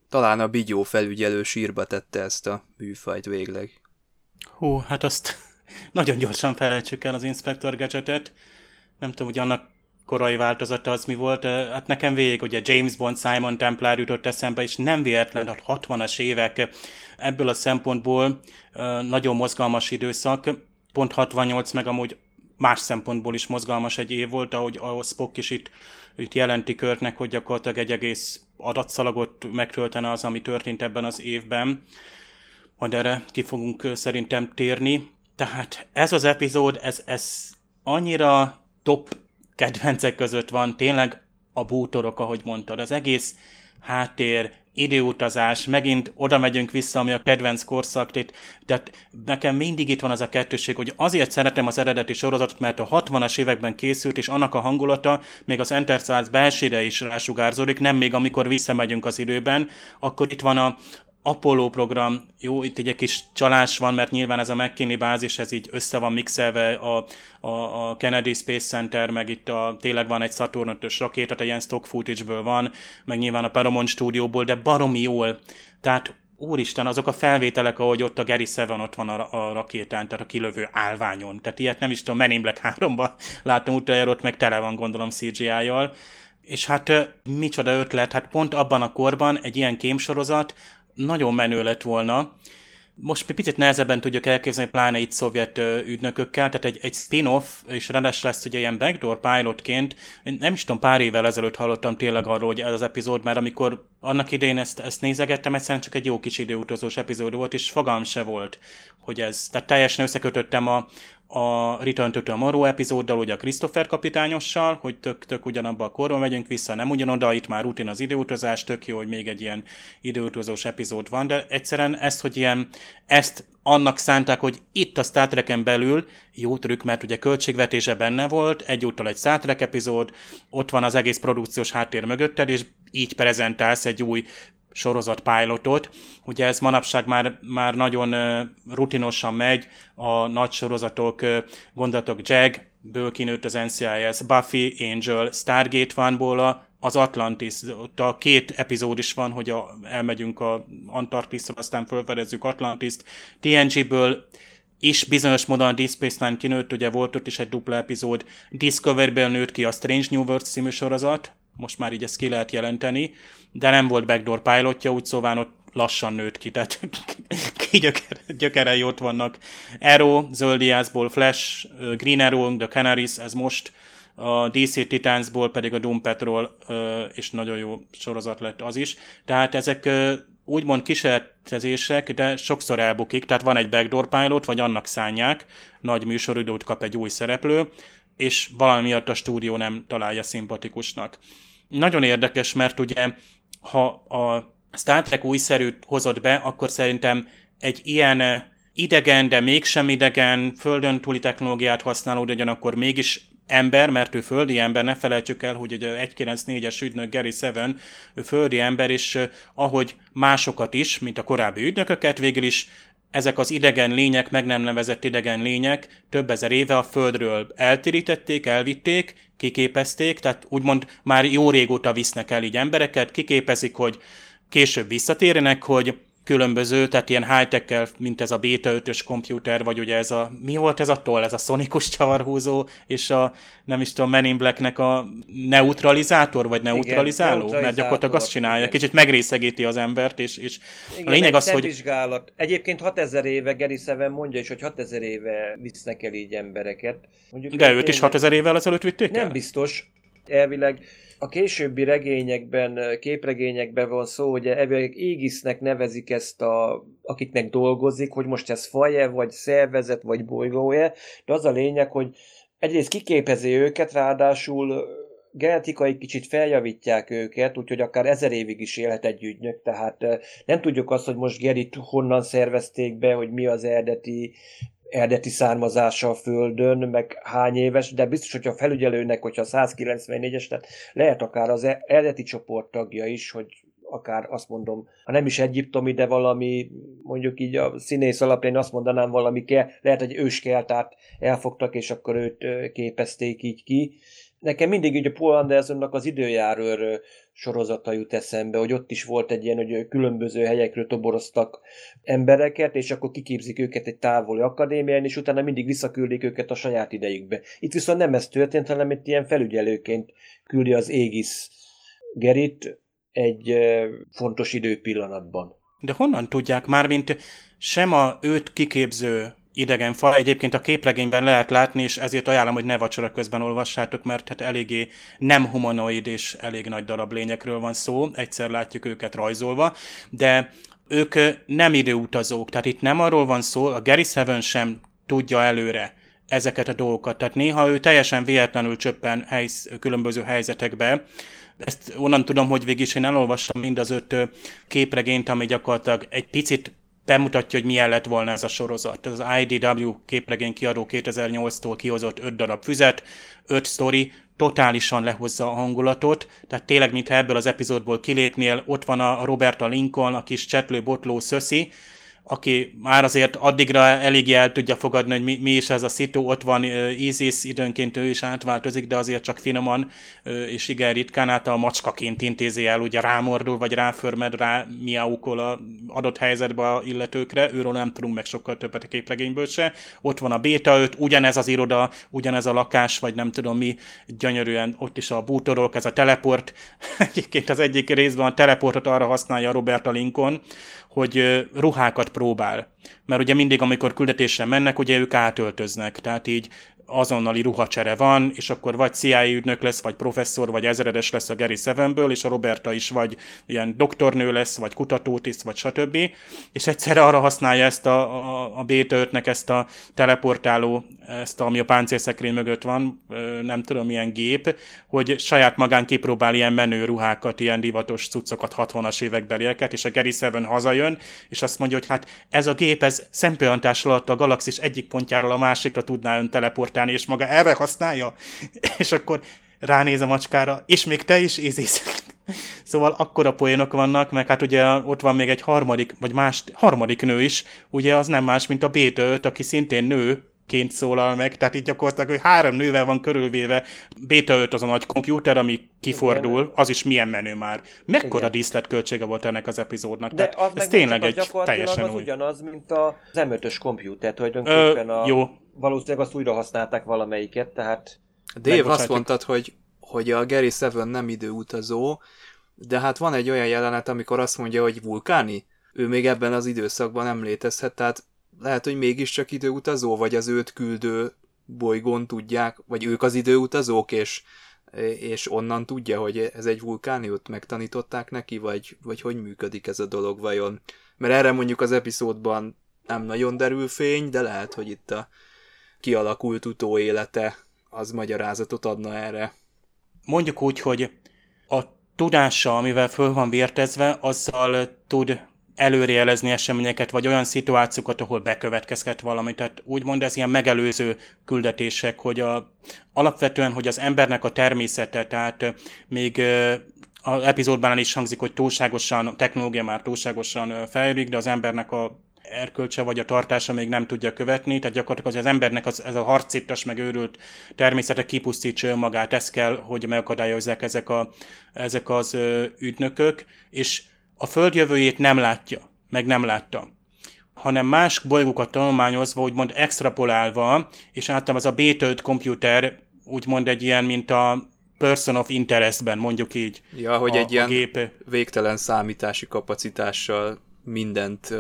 Talán a Bigyó felügyelő sírba tette ezt a műfajt végleg. Hú, hát azt (laughs) nagyon gyorsan felejtsük el az Inspector Gadgetet. Nem tudom, hogy annak korai változata az mi volt. Hát nekem végig ugye James Bond, Simon Templar jutott eszembe, és nem véletlen, a 60-as évek ebből a szempontból nagyon mozgalmas időszak. Pont 68 meg amúgy más szempontból is mozgalmas egy év volt, ahogy a Spock is itt, itt jelenti Körtnek, hogy gyakorlatilag egy egész adatszalagot megtöltene az, ami történt ebben az évben. Majd erre ki fogunk szerintem térni. Tehát ez az epizód, ez, ez annyira top kedvencek között van, tényleg a bútorok, ahogy mondtad. Az egész háttér, időutazás, megint oda megyünk vissza, ami a kedvenc korszak, tehát nekem mindig itt van az a kettőség, hogy azért szeretem az eredeti sorozatot, mert a 60-as években készült, és annak a hangulata még az Enterprise belsére is rásugárzódik, nem még amikor visszamegyünk az időben, akkor itt van a, Apollo program, jó, itt egy kis csalás van, mert nyilván ez a McKinney bázis, ez így össze van mixelve a, a, a Kennedy Space Center, meg itt a, tényleg van egy Saturn 5-ös rakéta, tehát ilyen stock footage-ből van, meg nyilván a Paramount stúdióból, de baromi jól. Tehát úristen, azok a felvételek, ahogy ott a Gary Seven ott van a, a rakétán, tehát a kilövő állványon. Tehát ilyet nem is tudom, Men in Black 3-ban (laughs) láttam utoljára, ott meg tele van gondolom CGI-jal. És hát micsoda ötlet, hát pont abban a korban egy ilyen kémsorozat, nagyon menő lett volna. Most picit nehezebben tudjuk elképzelni, pláne itt szovjet ügynökökkel, tehát egy, egy spin-off, és ráadásul lesz ugye ilyen backdoor pilotként, én nem is tudom, pár évvel ezelőtt hallottam tényleg arról, hogy ez az epizód, mert amikor annak idején ezt, ezt nézegettem, egyszerűen csak egy jó kis időutazós epizód volt, és fogalm se volt, hogy ez, tehát teljesen összekötöttem a, a Return to Tomorrow epizóddal, ugye a Christopher kapitányossal, hogy tök, tök ugyanabba a korba megyünk vissza, nem ugyanoda, itt már rutin az időutazás, tök jó, hogy még egy ilyen időutazós epizód van, de egyszerűen ezt, hogy ilyen, ezt annak szánták, hogy itt a Star Trek-en belül jó trükk, mert ugye költségvetése benne volt, egyúttal egy Star Trek epizód, ott van az egész produkciós háttér mögötted, és így prezentálsz egy új sorozat pilotot. Ugye ez manapság már, már nagyon rutinosan megy, a nagy sorozatok, gondolatok Jag, ből kinőtt az NCIS, Buffy, Angel, Stargate van ból az Atlantis, ott a két epizód is van, hogy a, elmegyünk a Antarktiszra, aztán felfedezzük Atlantiszt. TNG-ből is bizonyos módon a Deep Space Nine kinőtt, ugye volt ott is egy dupla epizód, Discovery-ből nőtt ki a Strange New World című sorozat, most már így ezt ki lehet jelenteni, de nem volt backdoor pilotja, úgy szóval ott lassan nőtt ki, tehát (laughs) ki gyökere, gyökerei ott vannak. Arrow, Zöldiászból Flash, Green Arrow, The Canaries, ez most, a DC Titansból pedig a Doom Patrol, és nagyon jó sorozat lett az is. Tehát ezek úgymond kísérletezések, de sokszor elbukik, tehát van egy backdoor pilot, vagy annak szánják, nagy műsoridőt kap egy új szereplő, és valami miatt a stúdió nem találja szimpatikusnak. Nagyon érdekes, mert ugye ha a Star Trek újszerűt hozott be, akkor szerintem egy ilyen eh, idegen, de mégsem idegen, földön túli technológiát használó, de ugyanakkor mégis ember, mert ő földi ember, ne felejtsük el, hogy a 194-es ügynök Gary Seven, ő földi ember, és eh, ahogy másokat is, mint a korábbi ügynököket, végül is ezek az idegen lények, meg nem nevezett idegen lények több ezer éve a Földről eltérítették, elvitték, kiképezték, tehát úgymond már jó régóta visznek el így embereket, kiképezik, hogy később visszatérjenek, hogy különböző, tehát ilyen high mint ez a Beta 5-ös komputer, vagy ugye ez a, mi volt ez a toll, ez a szonikus csavarhúzó, és a, nem is tudom, Men in Black-nek a neutralizátor, vagy neutralizáló, Igen, mert gyakorlatilag azt csinálja, kicsit megrészegíti az embert, és, és Igen, a lényeg az, hogy... Vizsgálat. Egyébként 6000 éve, Gary Seven mondja is, hogy 6000 éve visznek el így embereket. Mondjuk De őt is 6000 évvel ezelőtt vitték Nem el? biztos. Elvileg a későbbi regényekben, képregényekben van szó, hogy elvileg égisznek nevezik ezt, a, akiknek dolgozik, hogy most ez faje, vagy szervezet, vagy bolygója, de az a lényeg, hogy egyrészt kiképezi őket, ráadásul genetikai kicsit feljavítják őket, úgyhogy akár ezer évig is élhet egy ügynök, tehát nem tudjuk azt, hogy most Gerit honnan szervezték be, hogy mi az eredeti eredeti származása a Földön, meg hány éves, de biztos, hogy a felügyelőnek, hogyha 194-es, tehát lehet akár az eredeti csoport tagja is, hogy akár azt mondom, ha nem is egyiptomi, de valami, mondjuk így a színész alapján azt mondanám valami, kell, lehet, hogy őskeltát elfogtak, és akkor őt képezték így ki. Nekem mindig így a Paul Andersonnak az időjárőr sorozata jut eszembe, hogy ott is volt egy ilyen, hogy különböző helyekről toboroztak embereket, és akkor kiképzik őket egy távoli akadémián, és utána mindig visszaküldik őket a saját idejükbe. Itt viszont nem ez történt, hanem itt ilyen felügyelőként küldi az Égis Gerit egy fontos időpillanatban. De honnan tudják már, mint sem a őt kiképző idegen fa. Egyébként a képregényben lehet látni, és ezért ajánlom, hogy ne vacsora közben olvassátok, mert hát eléggé nem humanoid és elég nagy darab lényekről van szó, egyszer látjuk őket rajzolva, de ők nem időutazók, tehát itt nem arról van szó, a Gary Seven sem tudja előre ezeket a dolgokat. Tehát néha ő teljesen véletlenül csöppen helysz, különböző helyzetekbe, ezt onnan tudom, hogy végig is én elolvastam mind az öt képregényt, ami gyakorlatilag egy picit bemutatja, hogy milyen lett volna ez a sorozat. Az IDW képregény kiadó 2008-tól kihozott öt darab füzet, öt sztori, totálisan lehozza a hangulatot, tehát tényleg, mintha ebből az epizódból kilépnél, ott van a Roberta Lincoln, a kis csetlő botló szöszi, aki már azért addigra eléggé el tudja fogadni, hogy mi, mi is ez a szitu, ott van Isis, időnként ő is átváltozik, de azért csak finoman, és igen ritkán át a macskaként intézi el, ugye rámordul, vagy ráförmed, rá miaukol a adott helyzetbe a illetőkre, őről nem tudunk meg sokkal többet a képregényből se. Ott van a Beta 5, ugyanez az iroda, ugyanez a lakás, vagy nem tudom mi, gyönyörűen ott is a bútorok, ez a teleport. (laughs) Egyébként az egyik részben a teleportot arra használja Roberta Lincoln, hogy ruhákat próbál. Mert ugye mindig, amikor küldetésre mennek, ugye ők átöltöznek. Tehát így azonnali ruhacsere van, és akkor vagy CIA ügynök lesz, vagy professzor, vagy ezredes lesz a Gary Sevenből, és a Roberta is vagy ilyen doktornő lesz, vagy kutatótiszt, vagy stb. És egyszerre arra használja ezt a, a, a B5-nek ezt a teleportáló, ezt, ami a páncélszekrény mögött van, nem tudom milyen gép, hogy saját magán kipróbál ilyen menő ruhákat, ilyen divatos cuccokat, 60-as évekbelieket, és a Gary Seven hazajön, és azt mondja, hogy hát ez a gép, ez szempillantás alatt a galaxis egyik pontjáról a másikra tudná ön teleportálni importálni, és maga erre használja, és akkor ránéz a macskára, és még te is ízész. Szóval akkora poénok vannak, meg hát ugye ott van még egy harmadik, vagy más, harmadik nő is, ugye az nem más, mint a b aki szintén nő, ként szólal meg, tehát itt gyakorlatilag hogy három nővel van körülvéve, Beta 5 az a nagy kompjúter, ami kifordul, Igen. az is milyen menő már. Mekkora díszletköltsége volt ennek az epizódnak? De tehát az ez tényleg egy teljesen az új. ugyanaz, mint az M5-ös kompjúter, tulajdonképpen Ö, a, jó. Valószínűleg azt újra használták valamelyiket, tehát... Dave, azt mondtad, hogy, hogy a Gary Seven nem időutazó, de hát van egy olyan jelenet, amikor azt mondja, hogy vulkáni, ő még ebben az időszakban nem létezhet, tehát lehet, hogy mégiscsak időutazó, vagy az őt küldő bolygón tudják, vagy ők az időutazók, és, és onnan tudja, hogy ez egy vulkániót megtanították neki, vagy, vagy hogy működik ez a dolog vajon. Mert erre mondjuk az epizódban nem nagyon derül fény, de lehet, hogy itt a kialakult utóélete az magyarázatot adna erre. Mondjuk úgy, hogy a tudása, amivel föl van vértezve, azzal tud előrejelezni eseményeket, vagy olyan szituációkat, ahol bekövetkezhet valami. Tehát úgymond ez ilyen megelőző küldetések, hogy a, alapvetően, hogy az embernek a természete, tehát még az epizódban is hangzik, hogy túlságosan, a technológia már túlságosan fejlődik, de az embernek a erkölcse vagy a tartása még nem tudja követni, tehát gyakorlatilag az, az embernek az, ez a harcittas, meg őrült természete kipusztítsa önmagát, ez kell, hogy megakadályozzák ezek, a, ezek az ügynökök, és a Föld jövőjét nem látja, meg nem látta hanem más bolygókat tanulmányozva, úgymond extrapolálva, és általában az a B5 komputer úgymond egy ilyen, mint a person of interestben, mondjuk így. Ja, hogy a, egy ilyen gép. végtelen számítási kapacitással mindent uh,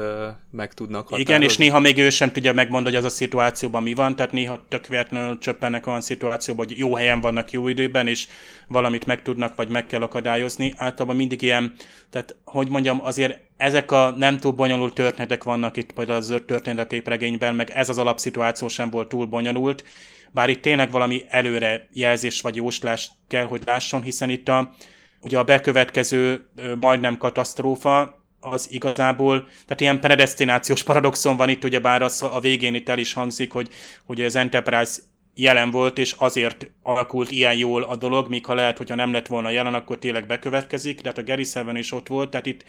meg tudnak határozni. Igen, és néha még ő sem tudja megmondani, hogy az a szituációban mi van, tehát néha tök véletlenül csöppennek olyan szituációban, hogy jó helyen vannak jó időben, és valamit meg tudnak, vagy meg kell akadályozni. Általában mindig ilyen, tehát hogy mondjam, azért ezek a nem túl bonyolult történetek vannak itt például az történeteképregényben, meg ez az alapszituáció sem volt túl bonyolult, bár itt tényleg valami előre jelzés vagy jóslás kell, hogy lásson, hiszen itt a, ugye a bekövetkező majdnem katasztrófa, az igazából, tehát ilyen predestinációs paradoxon van itt, ugye bár az a végén itt el is hangzik, hogy, hogy az Enterprise jelen volt, és azért alakult ilyen jól a dolog, míg ha lehet, hogyha nem lett volna jelen, akkor tényleg bekövetkezik, de hát a Gary Seven is ott volt, tehát itt,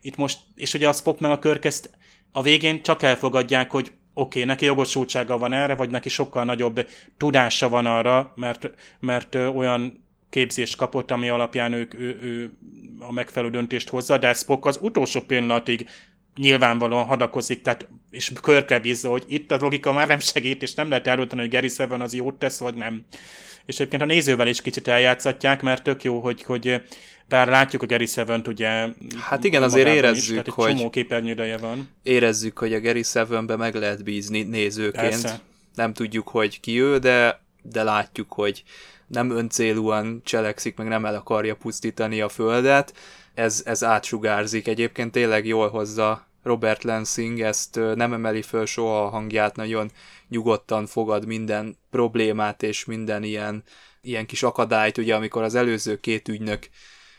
itt most, és ugye a Spock meg a Körk ezt a végén csak elfogadják, hogy oké, okay, neki jogosultsága van erre, vagy neki sokkal nagyobb tudása van arra, mert, mert olyan képzést kapott, ami alapján ők, ő, ő a megfelelő döntést hozza, de Spock az utolsó pillanatig nyilvánvalóan hadakozik, tehát, és körke bízza, hogy itt a logika már nem segít, és nem lehet elölteni, hogy Gary Seven az jót tesz, vagy nem. És egyébként a nézővel is kicsit eljátszatják, mert tök jó, hogy, hogy bár látjuk a Gary seven ugye... Hát igen, azért érezzük, is, hogy... csomó képernyődeje van. Érezzük, hogy a Gary Sevenbe meg lehet bízni nézőként. Persze. Nem tudjuk, hogy ki ő, de, de látjuk, hogy nem öncélúan cselekszik, meg nem el akarja pusztítani a földet. Ez, ez átsugárzik. Egyébként tényleg jól hozza Robert Lansing, ezt nem emeli föl soha a hangját, nagyon nyugodtan fogad minden problémát és minden ilyen, ilyen kis akadályt, ugye amikor az előző két ügynök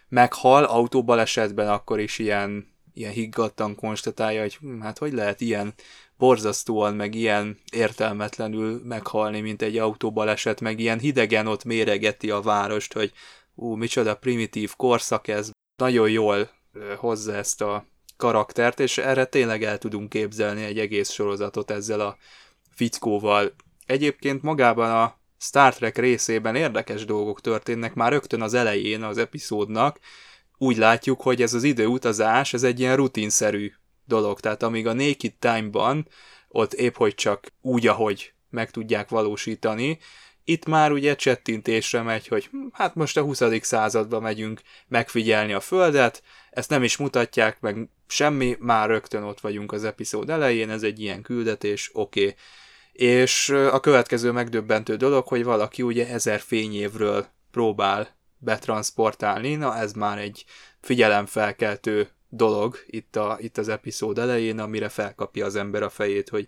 meghal autóbalesetben, akkor is ilyen, ilyen higgadtan konstatálja, hogy hm, hát hogy lehet ilyen borzasztóan, meg ilyen értelmetlenül meghalni, mint egy autóbaleset, meg ilyen hidegen ott méregeti a várost, hogy ú, micsoda primitív korszak ez. Nagyon jól hozza ezt a karaktert, és erre tényleg el tudunk képzelni egy egész sorozatot ezzel a fickóval. Egyébként magában a Star Trek részében érdekes dolgok történnek már rögtön az elején az epizódnak. Úgy látjuk, hogy ez az időutazás, ez egy ilyen rutinszerű dolog. Tehát amíg a Naked Time-ban ott épp hogy csak úgy, ahogy meg tudják valósítani, itt már ugye csettintésre megy, hogy hm, hát most a 20. században megyünk megfigyelni a Földet, ezt nem is mutatják meg semmi, már rögtön ott vagyunk az epizód elején, ez egy ilyen küldetés, oké. Okay. És a következő megdöbbentő dolog, hogy valaki ugye ezer fényévről próbál betransportálni, na ez már egy figyelemfelkeltő dolog itt, a, itt az epizód elején, amire felkapja az ember a fejét, hogy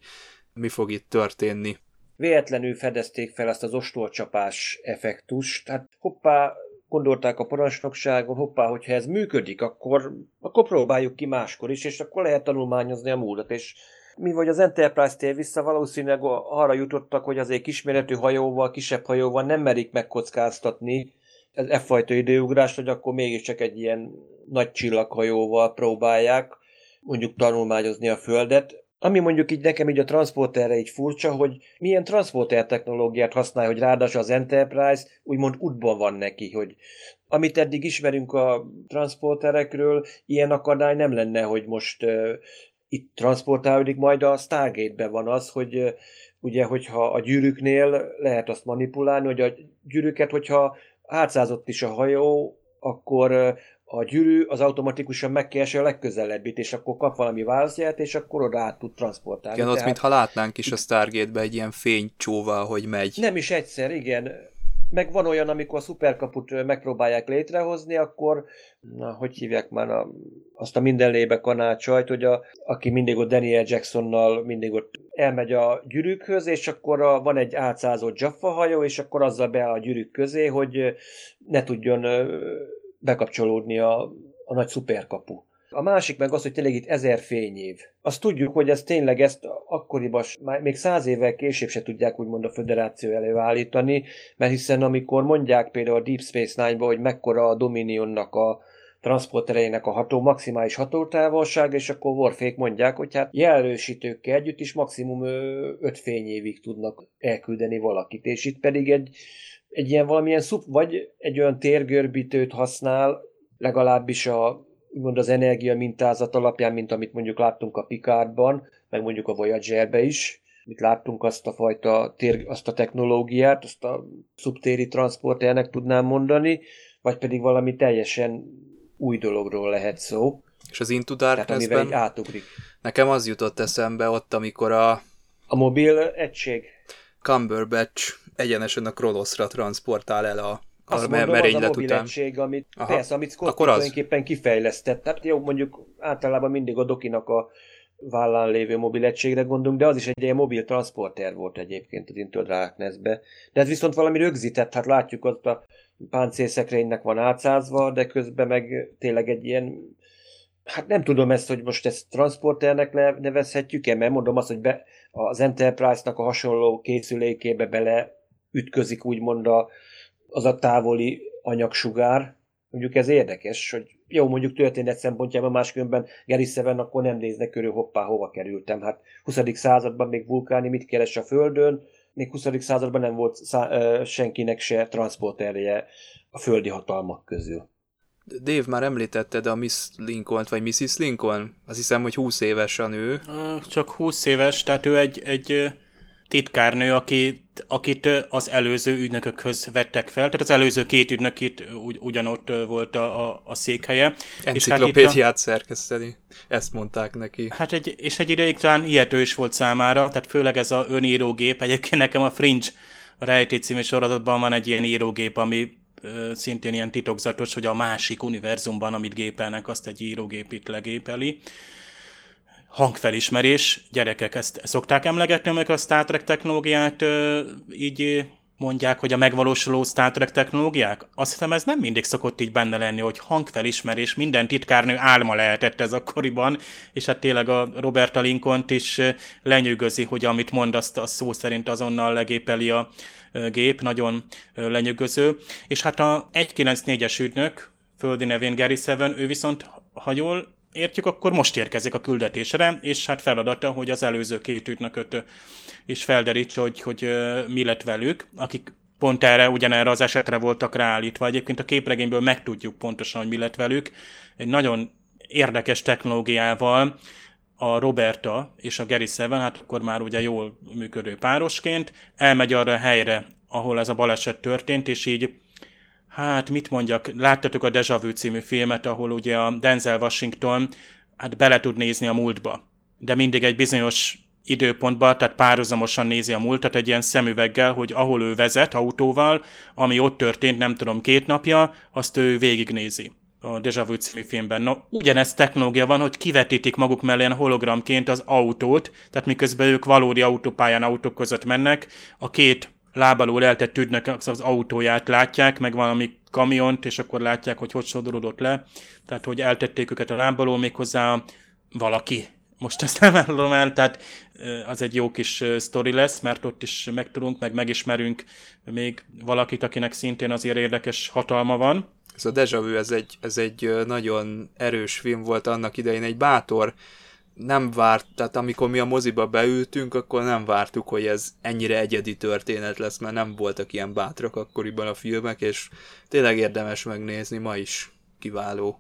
mi fog itt történni. Véletlenül fedezték fel ezt az ostorcsapás effektust, hát hoppá, gondolták a parancsnokságon, hoppá, hogyha ez működik, akkor, akkor próbáljuk ki máskor is, és akkor lehet tanulmányozni a múltat, és mi vagy az Enterprise tér vissza, valószínűleg arra jutottak, hogy azért kisméretű hajóval, kisebb hajóval nem merik megkockáztatni ez e fajta időugrás, hogy akkor mégiscsak egy ilyen nagy csillaghajóval próbálják mondjuk tanulmányozni a Földet. Ami mondjuk így nekem így a transporterre így furcsa, hogy milyen transporter technológiát használ, hogy ráadásul az Enterprise úgymond útban van neki, hogy amit eddig ismerünk a transporterekről, ilyen akadály nem lenne, hogy most uh, itt transportálódik, majd a Stargate-ben van az, hogy uh, ugye, hogyha a gyűrűknél lehet azt manipulálni, hogy a gyűrűket, hogyha átszázott is a hajó, akkor a gyűrű az automatikusan megkeresi a legközelebbit, és akkor kap valami válaszját, és akkor oda át tud transportálni. Igen, ott mintha látnánk is a Stargate-be egy ilyen fénycsóval, hogy megy. Nem is egyszer, igen. Meg van olyan, amikor a szuperkaput megpróbálják létrehozni, akkor, na, hogy hívják már a, azt a mindenlébe kanácsajt, hogy a, aki mindig ott Daniel Jacksonnal mindig ott elmegy a gyűrűkhöz, és akkor a, van egy átszázott Jaffa hajó, és akkor azzal be a gyűrűk közé, hogy ne tudjon bekapcsolódni a, a nagy szuperkapu. A másik meg az, hogy tényleg itt ezer fényév. Azt tudjuk, hogy ez tényleg ezt akkoriban, még száz évvel később se tudják úgymond a föderáció előállítani, mert hiszen amikor mondják például a Deep Space Nine-ba, hogy mekkora a Dominionnak a transportereinek a ható, maximális hatótávolság, és akkor Warfék mondják, hogy hát jelölősítőkkel együtt is maximum 5 fényévig tudnak elküldeni valakit, és itt pedig egy, egy ilyen valamilyen szup, vagy egy olyan térgörbítőt használ, legalábbis a úgymond az energia mintázat alapján, mint amit mondjuk láttunk a Picardban, meg mondjuk a Voyagerbe is, mit láttunk azt a fajta tér, azt a technológiát, azt a szubtéri transporternek tudnám mondani, vagy pedig valami teljesen új dologról lehet szó. És az Into Darkness-ben átugrik. nekem az jutott eszembe ott, amikor a... A mobil egység. Cumberbatch egyenesen a Kronoszra transportál el a azt a mondom, az a mobil után. egység, amit, Aha. persze, amit Scott Akkor tulajdonképpen kifejlesztett. Tehát jó, mondjuk általában mindig a dokinak a vállán lévő mobil egységre gondolunk, de az is egy ilyen mobil transporter volt egyébként az Intel Darkness-be. De ez viszont valami rögzített, hát látjuk ott a páncélszekrénynek van átszázva, de közben meg tényleg egy ilyen Hát nem tudom ezt, hogy most ezt transporternek nevezhetjük-e, mert mondom azt, hogy be, az Enterprise-nak a hasonló készülékébe bele ütközik úgymond a, az a távoli anyagsugár. Mondjuk ez érdekes, hogy jó, mondjuk történet szempontjában máskülönben Gary Seven akkor nem néznek körül, hoppá, hova kerültem. Hát 20. században még vulkáni mit keres a Földön, még 20. században nem volt szá- ö, senkinek se transporterje a földi hatalmak közül. Dave, már említetted a Miss lincoln vagy Mrs. Lincoln? Azt hiszem, hogy 20 éves a nő. Csak 20 éves, tehát ő egy, egy titkárnő, aki, akit az előző ügynökökhöz vettek fel, tehát az előző két ügynök itt ugy, ugyanott volt a, a, a székhelye. Enciklopédiát hát a... szerkeszteni, ezt mondták neki. Hát egy, és egy ideig talán hihető is volt számára, tehát főleg ez a önírógép, egyébként nekem a Fringe a Rejtét című sorozatban van egy ilyen írógép, ami szintén ilyen titokzatos, hogy a másik univerzumban, amit gépelnek, azt egy írógép itt legépeli. Hangfelismerés, gyerekek ezt szokták emlegetni, amikor a Star Trek technológiát így mondják, hogy a megvalósuló Star Trek technológiák? Azt hiszem ez nem mindig szokott így benne lenni, hogy hangfelismerés minden titkárnő álma lehetett ez akkoriban, és hát tényleg a Roberta lincoln is lenyűgözi, hogy amit mond, azt, azt szó szerint azonnal legépeli a gép, nagyon lenyűgöző. És hát a 194-es ügynök, földi nevén Gary Seven, ő viszont, ha jól értjük, akkor most érkezik a küldetésre, és hát feladata, hogy az előző két ügynököt is felderítse, hogy, hogy mi lett velük, akik pont erre, ugyanerre az esetre voltak ráállítva. Egyébként a képregényből megtudjuk pontosan, hogy mi lett velük. Egy nagyon érdekes technológiával, a Roberta és a Gary Seven, hát akkor már ugye jól működő párosként, elmegy arra a helyre, ahol ez a baleset történt, és így, hát mit mondjak, láttatok a Deja Vu című filmet, ahol ugye a Denzel Washington hát bele tud nézni a múltba, de mindig egy bizonyos időpontban, tehát párhuzamosan nézi a múltat egy ilyen szemüveggel, hogy ahol ő vezet autóval, ami ott történt, nem tudom, két napja, azt ő végignézi a Deja Vu című filmben. No, ugyanez technológia van, hogy kivetítik maguk mellé hologramként az autót, tehát miközben ők valódi autópályán autók között mennek, a két lábaló eltett tűdnek az autóját látják, meg valami kamiont, és akkor látják, hogy hogy sodorodott le. Tehát, hogy eltették őket a lábaló, méghozzá valaki. Most ezt nem állom el, tehát az egy jó kis sztori lesz, mert ott is megtudunk, meg megismerünk még valakit, akinek szintén azért érdekes hatalma van. Ez a Deja Vu, ez egy, ez egy nagyon erős film volt annak idején, egy bátor, nem várt, tehát amikor mi a moziba beültünk, akkor nem vártuk, hogy ez ennyire egyedi történet lesz, mert nem voltak ilyen bátrak akkoriban a filmek, és tényleg érdemes megnézni, ma is kiváló.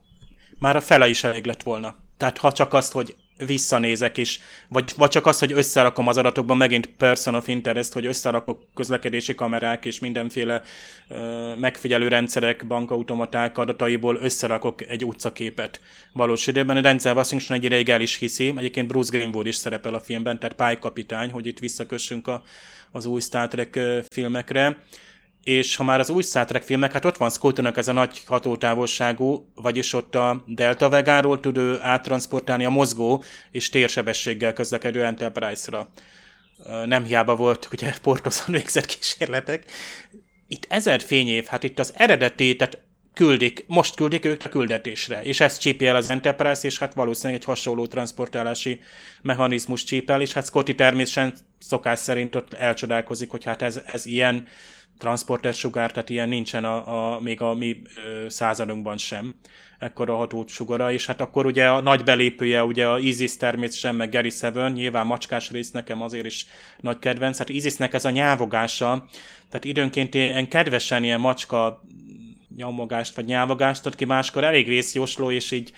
Már a fele is elég lett volna. Tehát ha csak azt, hogy visszanézek is, vagy, vagy csak az, hogy összerakom az adatokban, megint person of interest, hogy összerakok közlekedési kamerák és mindenféle ö, megfigyelő rendszerek, bankautomaták adataiból összerakok egy utcaképet. Valós időben. A rendszer Washington egy ideig el is hiszi, egyébként Bruce Greenwood is szerepel a filmben, tehát pálykapitány, hogy itt visszakössünk a, az új Star Trek filmekre és ha már az új Star Trek filmek, hát ott van Scottonak ez a nagy hatótávolságú, vagyis ott a Delta Vegáról tud áttransportálni a mozgó és térsebességgel közlekedő Enterprise-ra. Nem hiába volt, ugye Portoszon végzett kísérletek. Itt ezer fényév, hát itt az eredeti, tehát küldik, most küldik ők a küldetésre, és ezt csípi el az Enterprise, és hát valószínűleg egy hasonló transportálási mechanizmus csípel, és hát Scotty természetesen szokás szerint ott elcsodálkozik, hogy hát ez, ez ilyen transporter sugár, tehát ilyen nincsen a, a, még a mi ö, századunkban sem ekkora hatót sugara, és hát akkor ugye a nagy belépője, ugye a Isis természetesen, meg Gary Seven, nyilván macskás rész nekem azért is nagy kedvenc, hát Isisnek ez a nyávogása, tehát időnként ilyen kedvesen ilyen macska nyomogást vagy nyávogást ad ki, máskor elég vészjósló, és így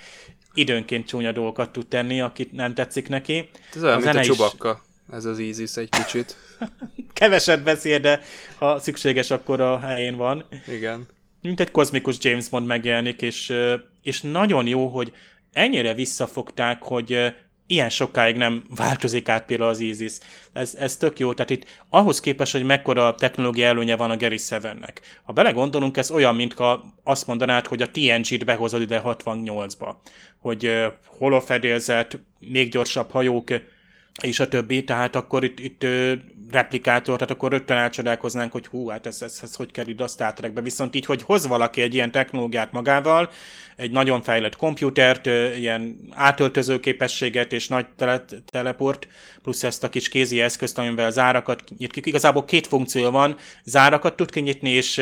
időnként csúnya dolgokat tud tenni, akit nem tetszik neki. Ez olyan, a mint a csubakka, is... ez az Isis egy kicsit. (laughs) keveset beszél, de ha szükséges, akkor a helyén van. Igen. Mint egy kozmikus James Bond megjelenik, és, és nagyon jó, hogy ennyire visszafogták, hogy ilyen sokáig nem változik át például az ISIS. Ez, ez tök jó, tehát itt ahhoz képest, hogy mekkora technológia előnye van a Gary Sevennek. Ha belegondolunk, ez olyan, mint ha azt mondanád, hogy a TNG-t behozod ide 68-ba, hogy uh, holofedélzet, még gyorsabb hajók, és a többi, tehát akkor itt, itt replikátor, tehát akkor rögtön elcsodálkoznánk, hogy hú, hát ez, ez, ez hogy kerül a Star Trekbe. Viszont így, hogy hoz valaki egy ilyen technológiát magával, egy nagyon fejlett komputert, ilyen átöltöző képességet és nagy tele- teleport, plusz ezt a kis kézi eszközt, amivel zárakat nyit. Igazából két funkció van, zárakat tud kinyitni, és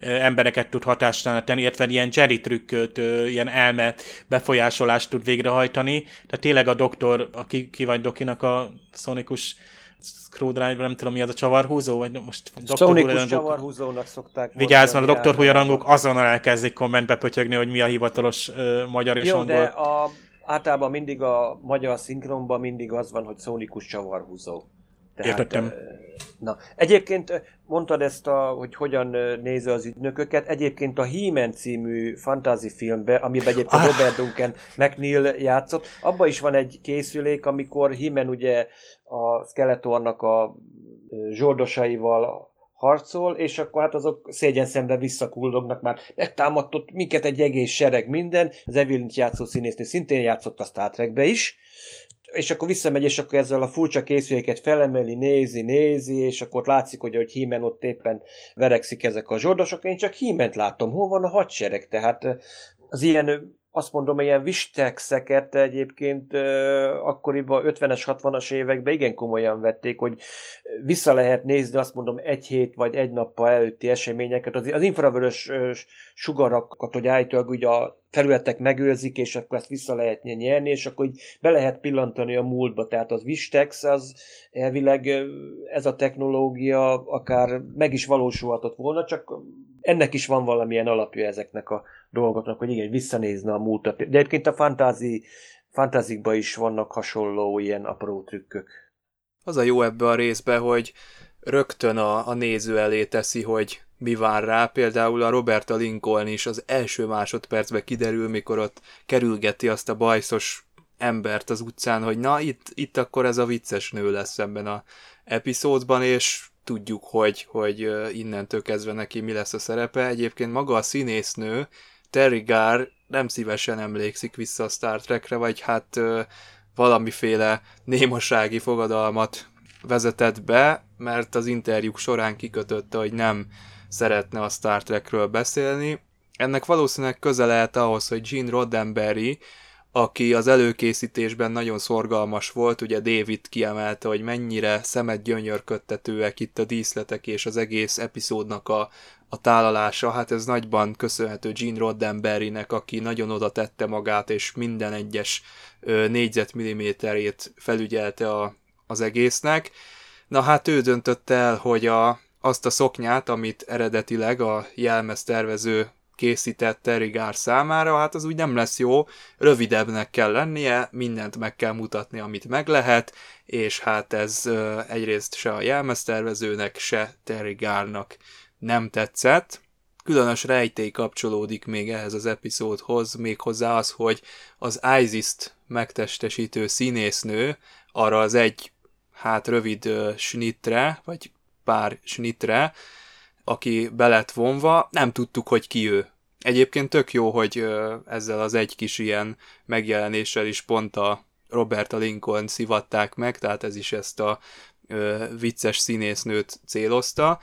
embereket tud hatástalan tenni, illetve ilyen Jerry trükköt, ilyen elme befolyásolást tud végrehajtani. Tehát tényleg a doktor, aki ki vagy Dokinak a szonikus screwdriver, nem tudom mi az a csavarhúzó, vagy most Szonikus csavarhúzónak szokták Vigyázz, mert a doktor Hújarangok azonnal elkezdik kommentbe pötyögni, hogy mi a hivatalos uh, magyar és Jó, angol. de a, általában mindig a magyar szinkronban mindig az van, hogy szónikus csavarhúzó. Értettem. ö, Na, egyébként mondtad ezt, a, hogy hogyan ö, nézi az ügynököket. Egyébként a He-Man című fantasy filmbe, amiben egyébként Ah. Robert Duncan McNeil játszott, abban is van egy készülék, amikor He-Man ugye a Skeletornak a ö, zsoldosaival harcol, és akkor hát azok szégyen szembe visszakullognak már. Megtámadtott minket egy egész sereg minden. Az Evelyn játszó színésznő szintén játszott a Star Trekbe is, és akkor visszamegy, és akkor ezzel a furcsa készüléket felemeli, nézi, nézi, és akkor látszik, hogy, hogy Hímen ott éppen verekszik ezek a zsordosok, én csak Híment látom, hol van a hadsereg, tehát az ilyen azt mondom, ilyen vistexeket egyébként akkoriban 50-es, 60-as években igen komolyan vették, hogy vissza lehet nézni, azt mondom, egy hét vagy egy nappal előtti eseményeket. Az, az infravörös sugarakat, hogy állítólag ugye a felületek megőrzik, és akkor ezt vissza lehet nyerni, és akkor így be lehet pillantani a múltba. Tehát az Vistex, az elvileg ez a technológia akár meg is valósulhatott volna, csak ennek is van valamilyen alapja ezeknek a dolgoknak, hogy igen, visszanézne a múltat. De egyébként a fantázi, fantázikban is vannak hasonló ilyen apró trükkök. Az a jó ebbe a részbe, hogy rögtön a, a néző elé teszi, hogy mi vár rá. Például a Roberta Lincoln is az első másodpercben kiderül, mikor ott kerülgeti azt a bajszos embert az utcán, hogy na, itt, itt akkor ez a vicces nő lesz ebben a epizódban, és tudjuk, hogy, hogy innentől kezdve neki mi lesz a szerepe. Egyébként maga a színésznő, Terry Garr nem szívesen emlékszik vissza a Star Trekre, vagy hát valamiféle némasági fogadalmat vezetett be, mert az interjúk során kikötötte, hogy nem szeretne a Star Trekről beszélni. Ennek valószínűleg köze lehet ahhoz, hogy Gene Roddenberry, aki az előkészítésben nagyon szorgalmas volt, ugye David kiemelte, hogy mennyire szemet gyönyörködtetőek itt a díszletek és az egész epizódnak a, a tálalása, hát ez nagyban köszönhető Gene Roddenberrynek, aki nagyon oda tette magát, és minden egyes négyzetmilliméterét felügyelte a, az egésznek. Na hát ő döntötte el, hogy a, azt a szoknyát, amit eredetileg a jelmez tervező készített Terry Gar számára, hát az úgy nem lesz jó, rövidebbnek kell lennie, mindent meg kell mutatni, amit meg lehet, és hát ez egyrészt se a jelmeztervezőnek, se Terry Garnak nem tetszett. Különös rejtély kapcsolódik még ehhez az epizódhoz, méghozzá az, hogy az Isis-t megtestesítő színésznő arra az egy, hát rövid ö, snittre, vagy pár snitre, aki be lett vonva, nem tudtuk, hogy ki ő. Egyébként tök jó, hogy ezzel az egy kis ilyen megjelenéssel is pont a Roberta Lincoln szivatták meg, tehát ez is ezt a vicces színésznőt célozta,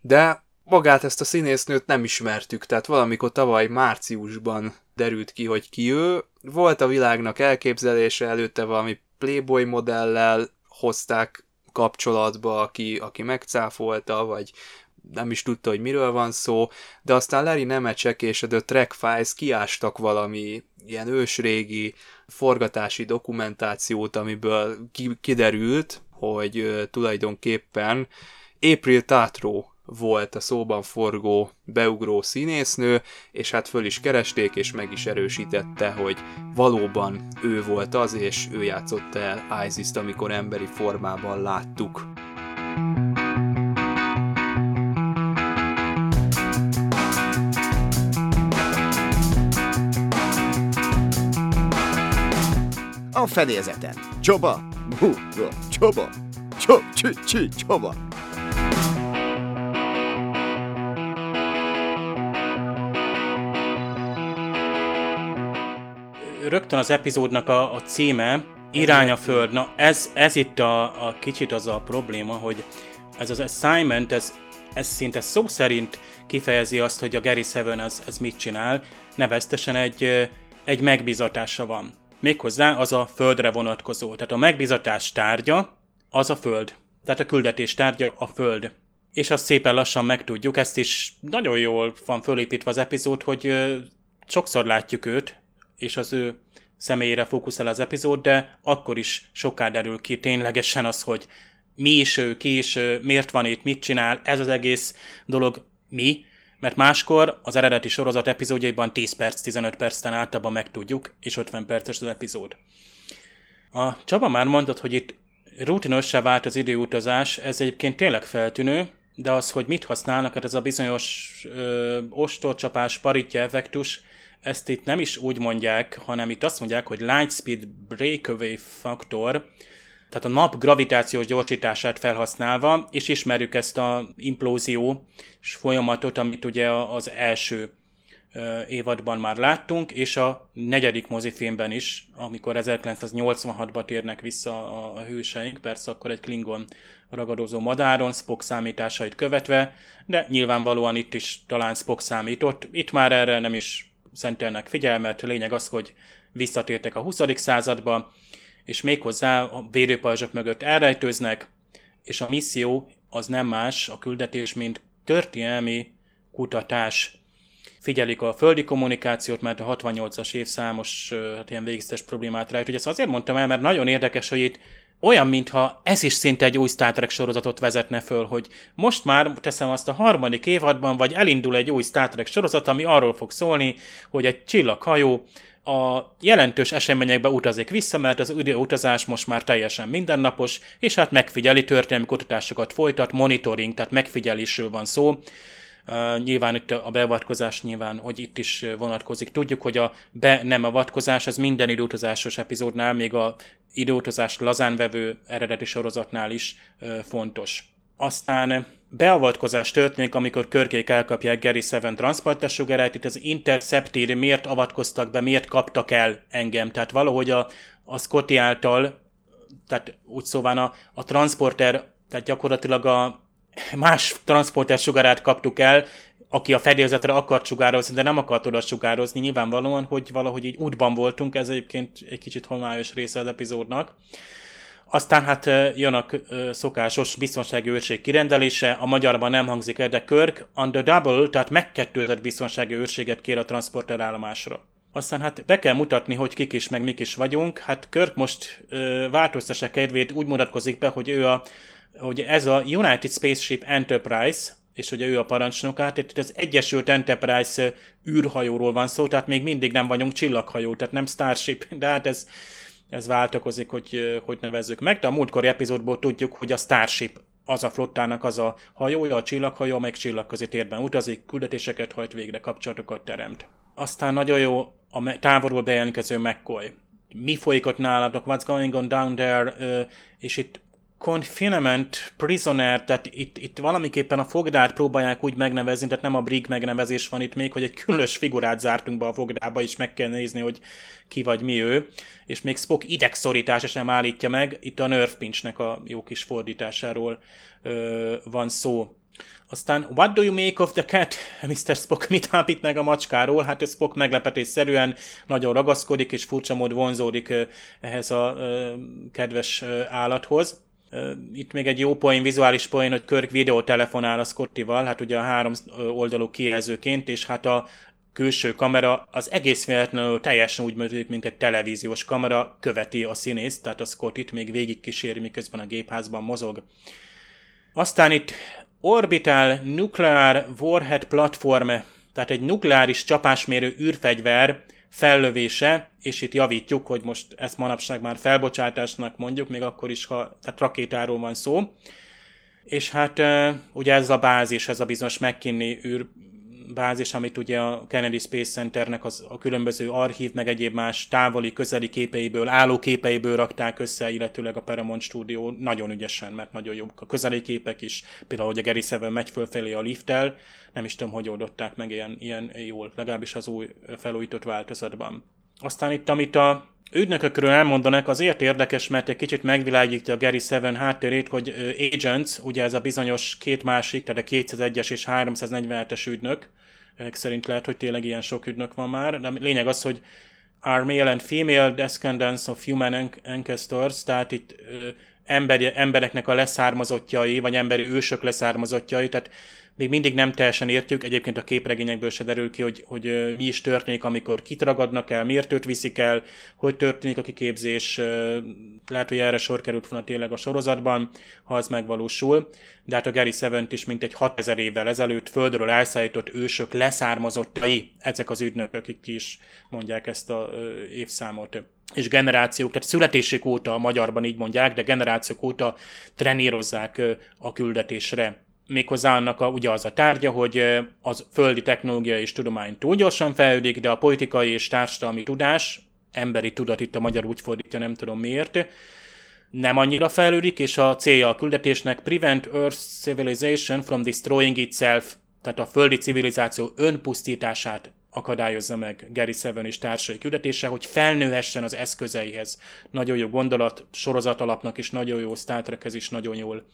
de magát ezt a színésznőt nem ismertük, tehát valamikor tavaly márciusban derült ki, hogy ki ő. Volt a világnak elképzelése előtte valami Playboy modellel hozták kapcsolatba, aki, aki megcáfolta, vagy nem is tudta, hogy miről van szó, de aztán Larry Nemeczek és a The Track Files kiástak valami ilyen ősrégi forgatási dokumentációt, amiből ki, kiderült, hogy tulajdonképpen April Tatro volt a szóban forgó, beugró színésznő, és hát föl is keresték, és meg is erősítette, hogy valóban ő volt az, és ő játszotta el Isis-t, amikor emberi formában láttuk. A fedélzeten. Csoba! Hú, csoba! Cso, csü, csü, csoba! Rögtön az epizódnak a, a címe, Irány a Föld. Na ez, ez itt a, a kicsit az a probléma, hogy ez az assignment, ez, ez szinte szó szerint kifejezi azt, hogy a Gary Seven ez, ez mit csinál, neveztesen egy, egy megbizatása van. Méghozzá az a Földre vonatkozó. Tehát a megbizatás tárgya az a Föld. Tehát a küldetés tárgya a Föld. És azt szépen lassan megtudjuk, ezt is nagyon jól van fölépítve az epizód, hogy sokszor látjuk őt, és az ő személyére fókuszál az epizód, de akkor is soká derül ki ténylegesen az, hogy mi is ő, ki is ő, miért van itt, mit csinál, ez az egész dolog mi, mert máskor az eredeti sorozat epizódjaiban 10 perc, 15 percen általában megtudjuk, és 50 perces az epizód. A Csaba már mondott, hogy itt rutinossá vált az időutazás, ez egyébként tényleg feltűnő, de az, hogy mit használnak, hát ez a bizonyos ö, ostorcsapás, paritja effektus, ezt itt nem is úgy mondják, hanem itt azt mondják, hogy Lightspeed Breakaway Factor, tehát a nap gravitációs gyorsítását felhasználva, és ismerjük ezt a implózió folyamatot, amit ugye az első évadban már láttunk, és a negyedik mozifilmben is, amikor 1986-ban térnek vissza a hőseink, persze akkor egy Klingon ragadozó madáron, Spock számításait követve, de nyilvánvalóan itt is talán Spock számított. Itt már erre nem is szentelnek figyelmet, lényeg az, hogy visszatértek a 20. századba, és méghozzá a védőpajzsok mögött elrejtőznek, és a misszió az nem más, a küldetés, mint történelmi kutatás. Figyelik a földi kommunikációt, mert a 68-as év számos hát ilyen végztes problémát rejt. Ugye ezt azért mondtam el, mert nagyon érdekes, hogy itt olyan, mintha ez is szinte egy új Star Trek sorozatot vezetne föl, hogy most már teszem azt a harmadik évadban, vagy elindul egy új Star Trek sorozat, ami arról fog szólni, hogy egy csillaghajó a jelentős eseményekbe utazik vissza, mert az utazás most már teljesen mindennapos, és hát megfigyeli történelmi kutatásokat folytat, monitoring, tehát megfigyelésről van szó. Uh, nyilván itt a beavatkozás nyilván, hogy itt is vonatkozik. Tudjuk, hogy a be nem avatkozás, az minden időutazásos epizódnál, még a időutazást lazán vevő eredeti sorozatnál is fontos. Aztán beavatkozás történik, amikor körkék elkapják Gary Seven transportássugarát, itt az Intercepted miért avatkoztak be, miért kaptak el engem. Tehát valahogy a, a Scotty által, tehát úgy szóval a, a transporter, tehát gyakorlatilag a más transporter sugarát kaptuk el, aki a fedélzetre akart sugározni, de nem akart oda sugározni, nyilvánvalóan, hogy valahogy így útban voltunk, ez egyébként egy kicsit homályos része az epizódnak. Aztán hát jön a szokásos biztonsági őrség kirendelése, a magyarban nem hangzik el, de Körk on the double, tehát megkettőzött biztonsági őrséget kér a transporter állomásra. Aztán hát be kell mutatni, hogy kik is, meg mik is vagyunk. Hát Körk most ö, változtassa kedvét úgy mutatkozik be, hogy ő a, hogy ez a United Spaceship Enterprise, és ugye ő a parancsnok, hát itt az Egyesült Enterprise űrhajóról van szó, tehát még mindig nem vagyunk csillaghajó, tehát nem Starship, (laughs) de hát ez ez váltakozik, hogy hogy nevezzük meg, de a múltkori epizódból tudjuk, hogy a Starship az a flottának az a hajója, a csillaghajó, meg csillagközi térben utazik, küldetéseket hajt végre, kapcsolatokat teremt. Aztán nagyon jó a távolról bejelentkező McCoy. Mi folyik ott nálatok, what's going on down there, és itt confinement prisoner, tehát itt, itt valamiképpen a fogdát próbálják úgy megnevezni, tehát nem a Brig megnevezés van itt még, hogy egy különös figurát zártunk be a fogdába, és meg kell nézni, hogy ki vagy mi ő, és még Spock idegszorítása sem állítja meg, itt a Nerf Pinchnek a jó kis fordításáról ö, van szó. Aztán, what do you make of the cat? Mr. Spock mit állít meg a macskáról? Hát Spock meglepetésszerűen nagyon ragaszkodik, és furcsa mód vonzódik ehhez a kedves állathoz. Itt még egy jó poén, vizuális poén, hogy Körk videótelefonál a Scottival, hát ugye a három oldalú kijelzőként, és hát a külső kamera az egész véletlenül teljesen úgy működik, mint egy televíziós kamera, követi a színészt, tehát a Scottit még végig kíséri, miközben a gépházban mozog. Aztán itt Orbital Nuclear Warhead Platform, tehát egy nukleáris csapásmérő űrfegyver fellövése, és itt javítjuk, hogy most ezt manapság már felbocsátásnak mondjuk, még akkor is, ha tehát rakétáról van szó. És hát ugye ez a bázis, ez a bizonyos McKinney űr bázis, amit ugye a Kennedy Space Centernek az, a különböző archív, meg egyéb más távoli, közeli képeiből, álló képeiből rakták össze, illetőleg a Paramount Studio nagyon ügyesen, mert nagyon jobbak a közeli képek is, például, hogy a Gary Seven megy fölfelé a lifttel, nem is tudom, hogy oldották meg ilyen, ilyen jól, legalábbis az új felújított változatban. Aztán itt, amit a ügynökökről elmondanak, azért érdekes, mert egy kicsit megvilágítja a Gary Seven háttérét, hogy Agents, ugye ez a bizonyos két másik, tehát a 201-es és 347-es ügynök, szerint lehet, hogy tényleg ilyen sok ügynök van már, de lényeg az, hogy are male and female descendants of human ancestors, tehát itt emberi, embereknek a leszármazottjai, vagy emberi ősök leszármazottjai, tehát még mindig nem teljesen értjük, egyébként a képregényekből se derül ki, hogy, hogy mi is történik, amikor kit ragadnak el, miért őt viszik el, hogy történik a kiképzés, lehet, hogy erre sor került volna tényleg a sorozatban, ha az megvalósul, de hát a Gary seven is mintegy 6000 évvel ezelőtt földről elszállított ősök leszármazottai, ezek az ügynökök, akik is mondják ezt a évszámot. És generációk, tehát születésük óta a magyarban így mondják, de generációk óta trenírozzák a küldetésre méghozzá annak a, ugye az a tárgya, hogy az földi technológia és tudomány túl gyorsan fejlődik, de a politikai és társadalmi tudás, emberi tudat itt a magyar úgy fordítja, nem tudom miért, nem annyira fejlődik, és a célja a küldetésnek prevent Earth civilization from destroying itself, tehát a földi civilizáció önpusztítását akadályozza meg Gary Seven és társai küldetése, hogy felnőhessen az eszközeihez. Nagyon jó gondolat, sorozat alapnak is nagyon jó, Star Trekhez is nagyon jól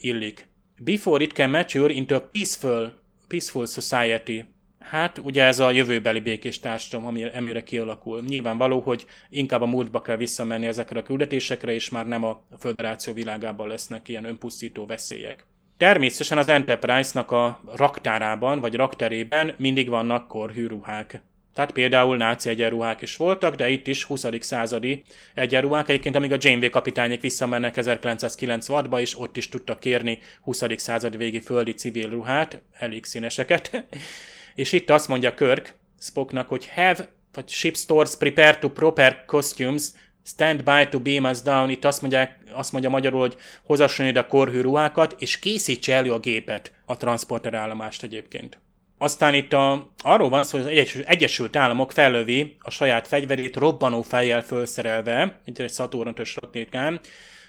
illik. Before it can mature into a peaceful, peaceful society. Hát ugye ez a jövőbeli békés társadalom, ami, amire kialakul. Nyilvánvaló, hogy inkább a múltba kell visszamenni ezekre a küldetésekre, és már nem a föderáció világában lesznek ilyen önpusztító veszélyek. Természetesen az Enterprise-nak a raktárában, vagy rakterében mindig vannak korhűruhák. Tehát például náci egyenruhák is voltak, de itt is 20. századi egyenruhák. Egyébként amíg a Janeway kapitányok visszamennek 1996-ba, és ott is tudtak kérni 20. század végi földi civil ruhát, elég színeseket. (laughs) és itt azt mondja Kirk Spocknak, hogy have vagy ship stores prepare to proper costumes, stand by to beam us down. Itt azt, mondják, azt mondja magyarul, hogy hozasson ide a korhű ruhákat, és készítse elő a gépet, a transporter állomást egyébként. Aztán itt a, arról van szó, hogy az Egyesült Államok fellövi a saját fegyverét robbanó fejjel felszerelve, mint egy Saturn 5 rakétán,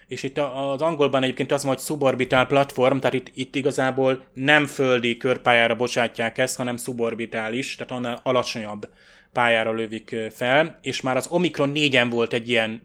és itt az angolban egyébként az hogy suborbital platform, tehát itt, itt igazából nem földi körpályára bocsátják ezt, hanem suborbitális, tehát annál alacsonyabb pályára lövik fel, és már az Omicron 4-en volt egy ilyen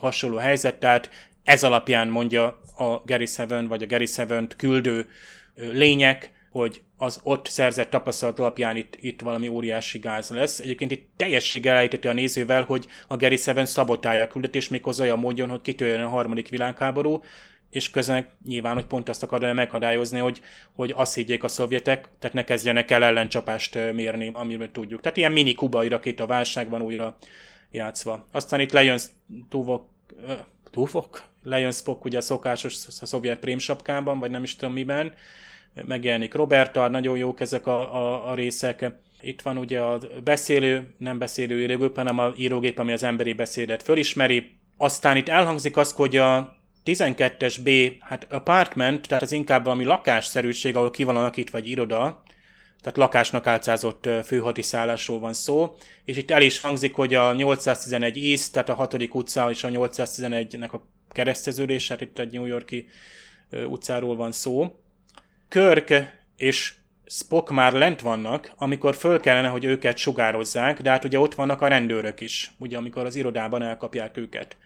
hasonló helyzet, tehát ez alapján mondja a Gary Seven, vagy a Gary Seven-t küldő lények, hogy az ott szerzett tapasztalat alapján itt, itt valami óriási gáz lesz. Egyébként itt teljességgel elejteti a nézővel, hogy a Gary Seven szabotálja a küldetés, méghozzá olyan módon, hogy kitörjön a harmadik világháború, és közben nyilván, hogy pont azt akarja megakadályozni, hogy, hogy azt higgyék a szovjetek, tehát ne kezdjenek el ellencsapást mérni, amiről tudjuk. Tehát ilyen mini kubai rakéta válságban újra játszva. Aztán itt lejön Tuvok, Tuvok? Lejön Spock ugye a szokásos a szovjet prémsapkában, vagy nem is tudom miben, megjelenik Roberta, nagyon jók ezek a, a, a részek. Itt van ugye a beszélő, nem beszélő írógép, hanem a írógép, ami az emberi beszédet fölismeri. Aztán itt elhangzik az, hogy a 12-es B, hát apartment, tehát az inkább valami lakásszerűség, ahol ki van alakítva egy iroda, tehát lakásnak álcázott főhadiszállásról van szó, és itt el is hangzik, hogy a 811 East, tehát a 6. utca és a 811-nek a kereszteződés, hát itt egy New Yorki utcáról van szó. Körk és Spock már lent vannak, amikor föl kellene, hogy őket sugározzák, de hát ugye ott vannak a rendőrök is, ugye amikor az irodában elkapják őket.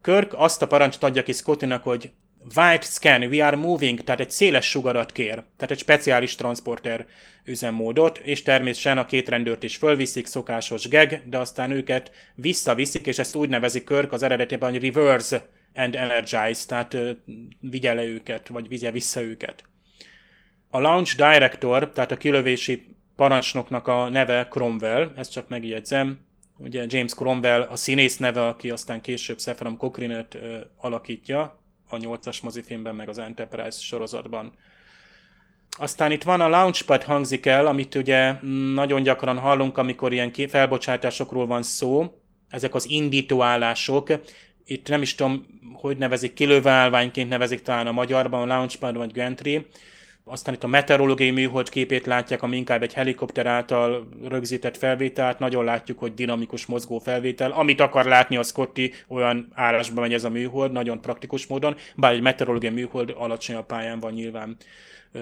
Körk azt a parancsot adja ki Scottinak, hogy White scan, we are moving, tehát egy széles sugarat kér, tehát egy speciális transporter üzemmódot, és természetesen a két rendőrt is fölviszik, szokásos geg, de aztán őket visszaviszik, és ezt úgy nevezik Körk az eredetében, hogy reverse and energize, tehát vigye le őket, vagy vigye vissza őket. A launch director, tehát a kilövési parancsnoknak a neve Cromwell, ezt csak megjegyzem. Ugye James Cromwell a színész neve, aki aztán később Sephram Cochrane-et alakítja a 8-as mozifilmben, meg az Enterprise sorozatban. Aztán itt van a Launchpad hangzik el, amit ugye nagyon gyakran hallunk, amikor ilyen felbocsátásokról van szó. Ezek az indítóállások. Itt nem is tudom, hogy nevezik, kilőve állványként nevezik talán a magyarban, a Launchpad vagy Gantry Aztán itt a meteorológiai műhold képét látják, ami inkább egy helikopter által rögzített felvételt. Nagyon látjuk, hogy dinamikus mozgó felvétel. Amit akar látni a Scotty, olyan állásban megy ez a műhold, nagyon praktikus módon, bár egy meteorológiai műhold alacsony a pályán van nyilván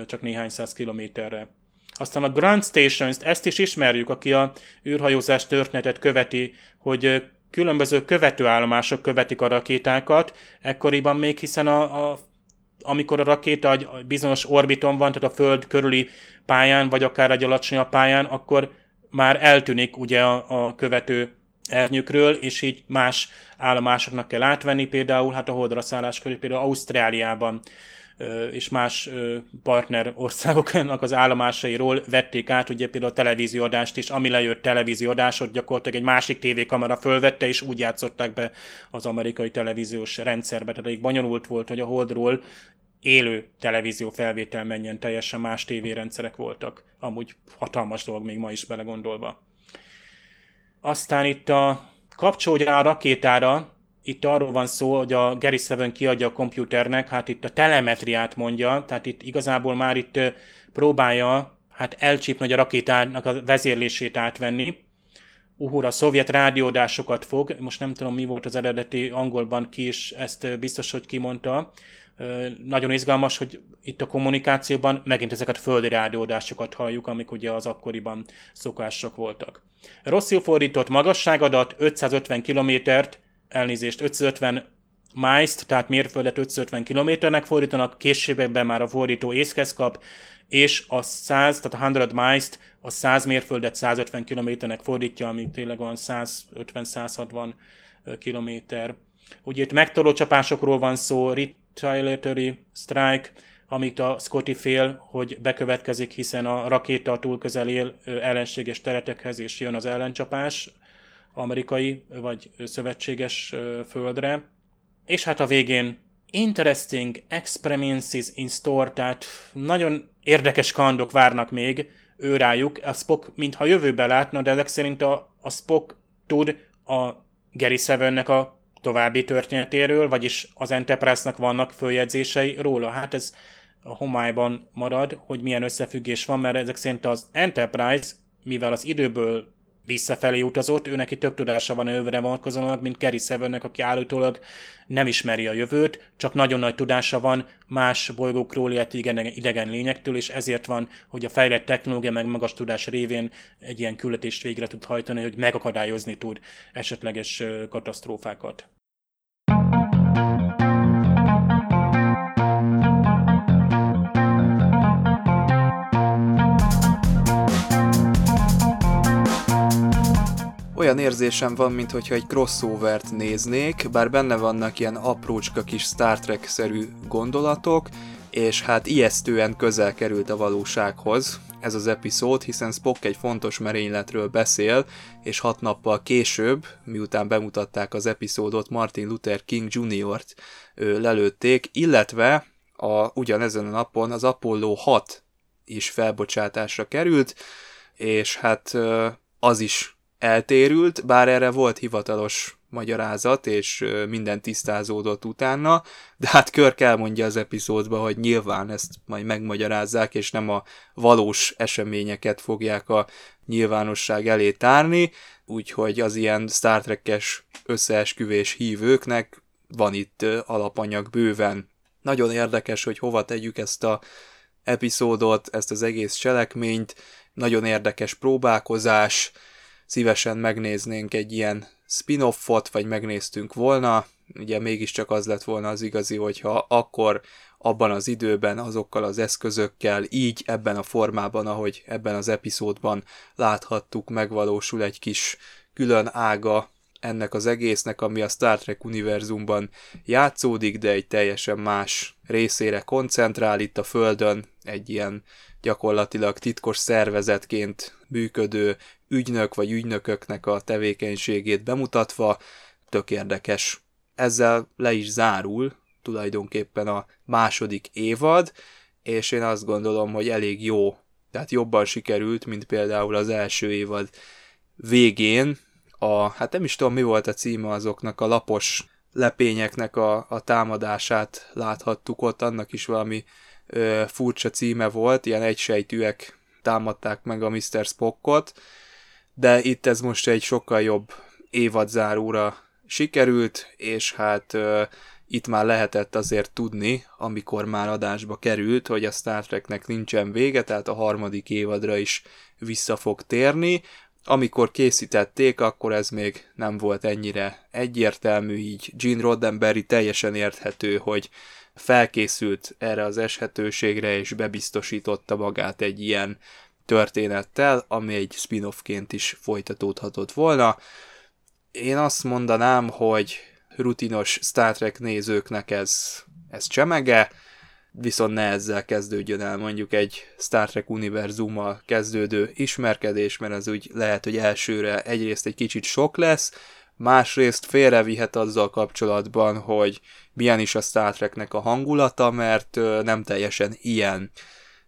csak néhány száz kilométerre. Aztán a Grand Stations, ezt is ismerjük, aki a űrhajózás történetet követi, hogy különböző követőállomások követik a rakétákat, ekkoriban még, hiszen a, a amikor a rakéta egy bizonyos orbiton van, tehát a Föld körüli pályán, vagy akár egy alacsonyabb pályán, akkor már eltűnik ugye a, a követő ernyőkről, és így más állomásoknak kell átvenni, például hát a holdra szállás körül, például Ausztráliában és más partner országoknak az állomásairól vették át, ugye például a televízióadást is, ami lejött televízióadásot, gyakorlatilag egy másik tévékamera fölvette, és úgy játszották be az amerikai televíziós rendszerbe. Tehát bonyolult volt, hogy a Holdról élő televízió felvétel menjen, teljesen más tévérendszerek voltak. Amúgy hatalmas dolog még ma is belegondolva. Aztán itt a kapcsolódja a rakétára, itt arról van szó, hogy a Gary Seven kiadja a komputernek, hát itt a telemetriát mondja, tehát itt igazából már itt próbálja hát elcsípni, a rakétának a vezérlését átvenni. Uhura, szovjet rádiódásokat fog, most nem tudom mi volt az eredeti angolban ki is, ezt biztos, hogy kimondta. Nagyon izgalmas, hogy itt a kommunikációban megint ezeket földi rádiódásokat halljuk, amik ugye az akkoriban szokások voltak. Rosszul fordított magasságadat 550 kilométert elnézést, 550 miles tehát mérföldet 550 kilométernek fordítanak, későbbekben már a fordító észhez kap, és a 100, tehát a 100 miles a 100 mérföldet 150 kilométernek fordítja, ami tényleg van 150-160 kilométer. Ugye itt megtoló csapásokról van szó, retaliatory strike, amit a Scotty fél, hogy bekövetkezik, hiszen a rakéta túl közel él ellenséges teretekhez, és jön az ellencsapás amerikai vagy szövetséges földre. És hát a végén interesting experiences in store, tehát nagyon érdekes kandok várnak még ő rájuk. A Spock mintha jövőbe látna, de ezek szerint a, a Spock tud a Gary Sevennek a további történetéről, vagyis az Enterprise-nak vannak följegyzései róla. Hát ez a homályban marad, hogy milyen összefüggés van, mert ezek szerint az Enterprise, mivel az időből visszafelé utazott, ő neki több tudása van övre vonatkozóan, mint Kerry Sevennek, aki állítólag nem ismeri a jövőt, csak nagyon nagy tudása van más bolygókról, illetve idegen, idegen lényektől, és ezért van, hogy a fejlett technológia meg magas tudás révén egy ilyen küldetést végre tud hajtani, hogy megakadályozni tud esetleges katasztrófákat. Olyan érzésem van, mintha egy crossovert néznék, bár benne vannak ilyen aprócska kis Star Trek-szerű gondolatok, és hát ijesztően közel került a valósághoz ez az epizód, hiszen Spock egy fontos merényletről beszél, és hat nappal később, miután bemutatták az epizódot, Martin Luther King Jr.-t lelőtték, illetve a, ugyanezen a napon az Apollo 6 is felbocsátásra került, és hát az is eltérült, bár erre volt hivatalos magyarázat, és minden tisztázódott utána, de hát Körk elmondja az epizódba, hogy nyilván ezt majd megmagyarázzák, és nem a valós eseményeket fogják a nyilvánosság elé tárni, úgyhogy az ilyen Star Trek-es összeesküvés hívőknek van itt alapanyag bőven. Nagyon érdekes, hogy hova tegyük ezt a epizódot, ezt az egész cselekményt, nagyon érdekes próbálkozás, szívesen megnéznénk egy ilyen spin-offot, vagy megnéztünk volna, ugye mégiscsak az lett volna az igazi, hogyha akkor abban az időben, azokkal az eszközökkel, így ebben a formában, ahogy ebben az epizódban láthattuk, megvalósul egy kis külön ága ennek az egésznek, ami a Star Trek univerzumban játszódik, de egy teljesen más részére koncentrál. Itt a Földön, egy ilyen gyakorlatilag titkos szervezetként működő ügynök vagy ügynököknek a tevékenységét bemutatva, tök érdekes. Ezzel le is zárul tulajdonképpen a második évad, és én azt gondolom, hogy elég jó, tehát jobban sikerült, mint például az első évad végén. A, hát nem is tudom, mi volt a címe azoknak a lapos lepényeknek a, a támadását láthattuk ott, annak is valami ö, furcsa címe volt, ilyen egysejtűek támadták meg a Mr. Spockot, de itt ez most egy sokkal jobb évadzáróra sikerült, és hát ö, itt már lehetett azért tudni, amikor már adásba került, hogy a Star Treknek nincsen vége, tehát a harmadik évadra is vissza fog térni. Amikor készítették, akkor ez még nem volt ennyire egyértelmű, így Gene Roddenberry teljesen érthető, hogy felkészült erre az eshetőségre, és bebiztosította magát egy ilyen történettel, ami egy spin-offként is folytatódhatott volna. Én azt mondanám, hogy rutinos Star Trek nézőknek ez, ez csemege, viszont ne ezzel kezdődjön el mondjuk egy Star Trek univerzummal kezdődő ismerkedés, mert az úgy lehet, hogy elsőre egyrészt egy kicsit sok lesz, másrészt félrevihet azzal kapcsolatban, hogy milyen is a Star Treknek a hangulata, mert nem teljesen ilyen.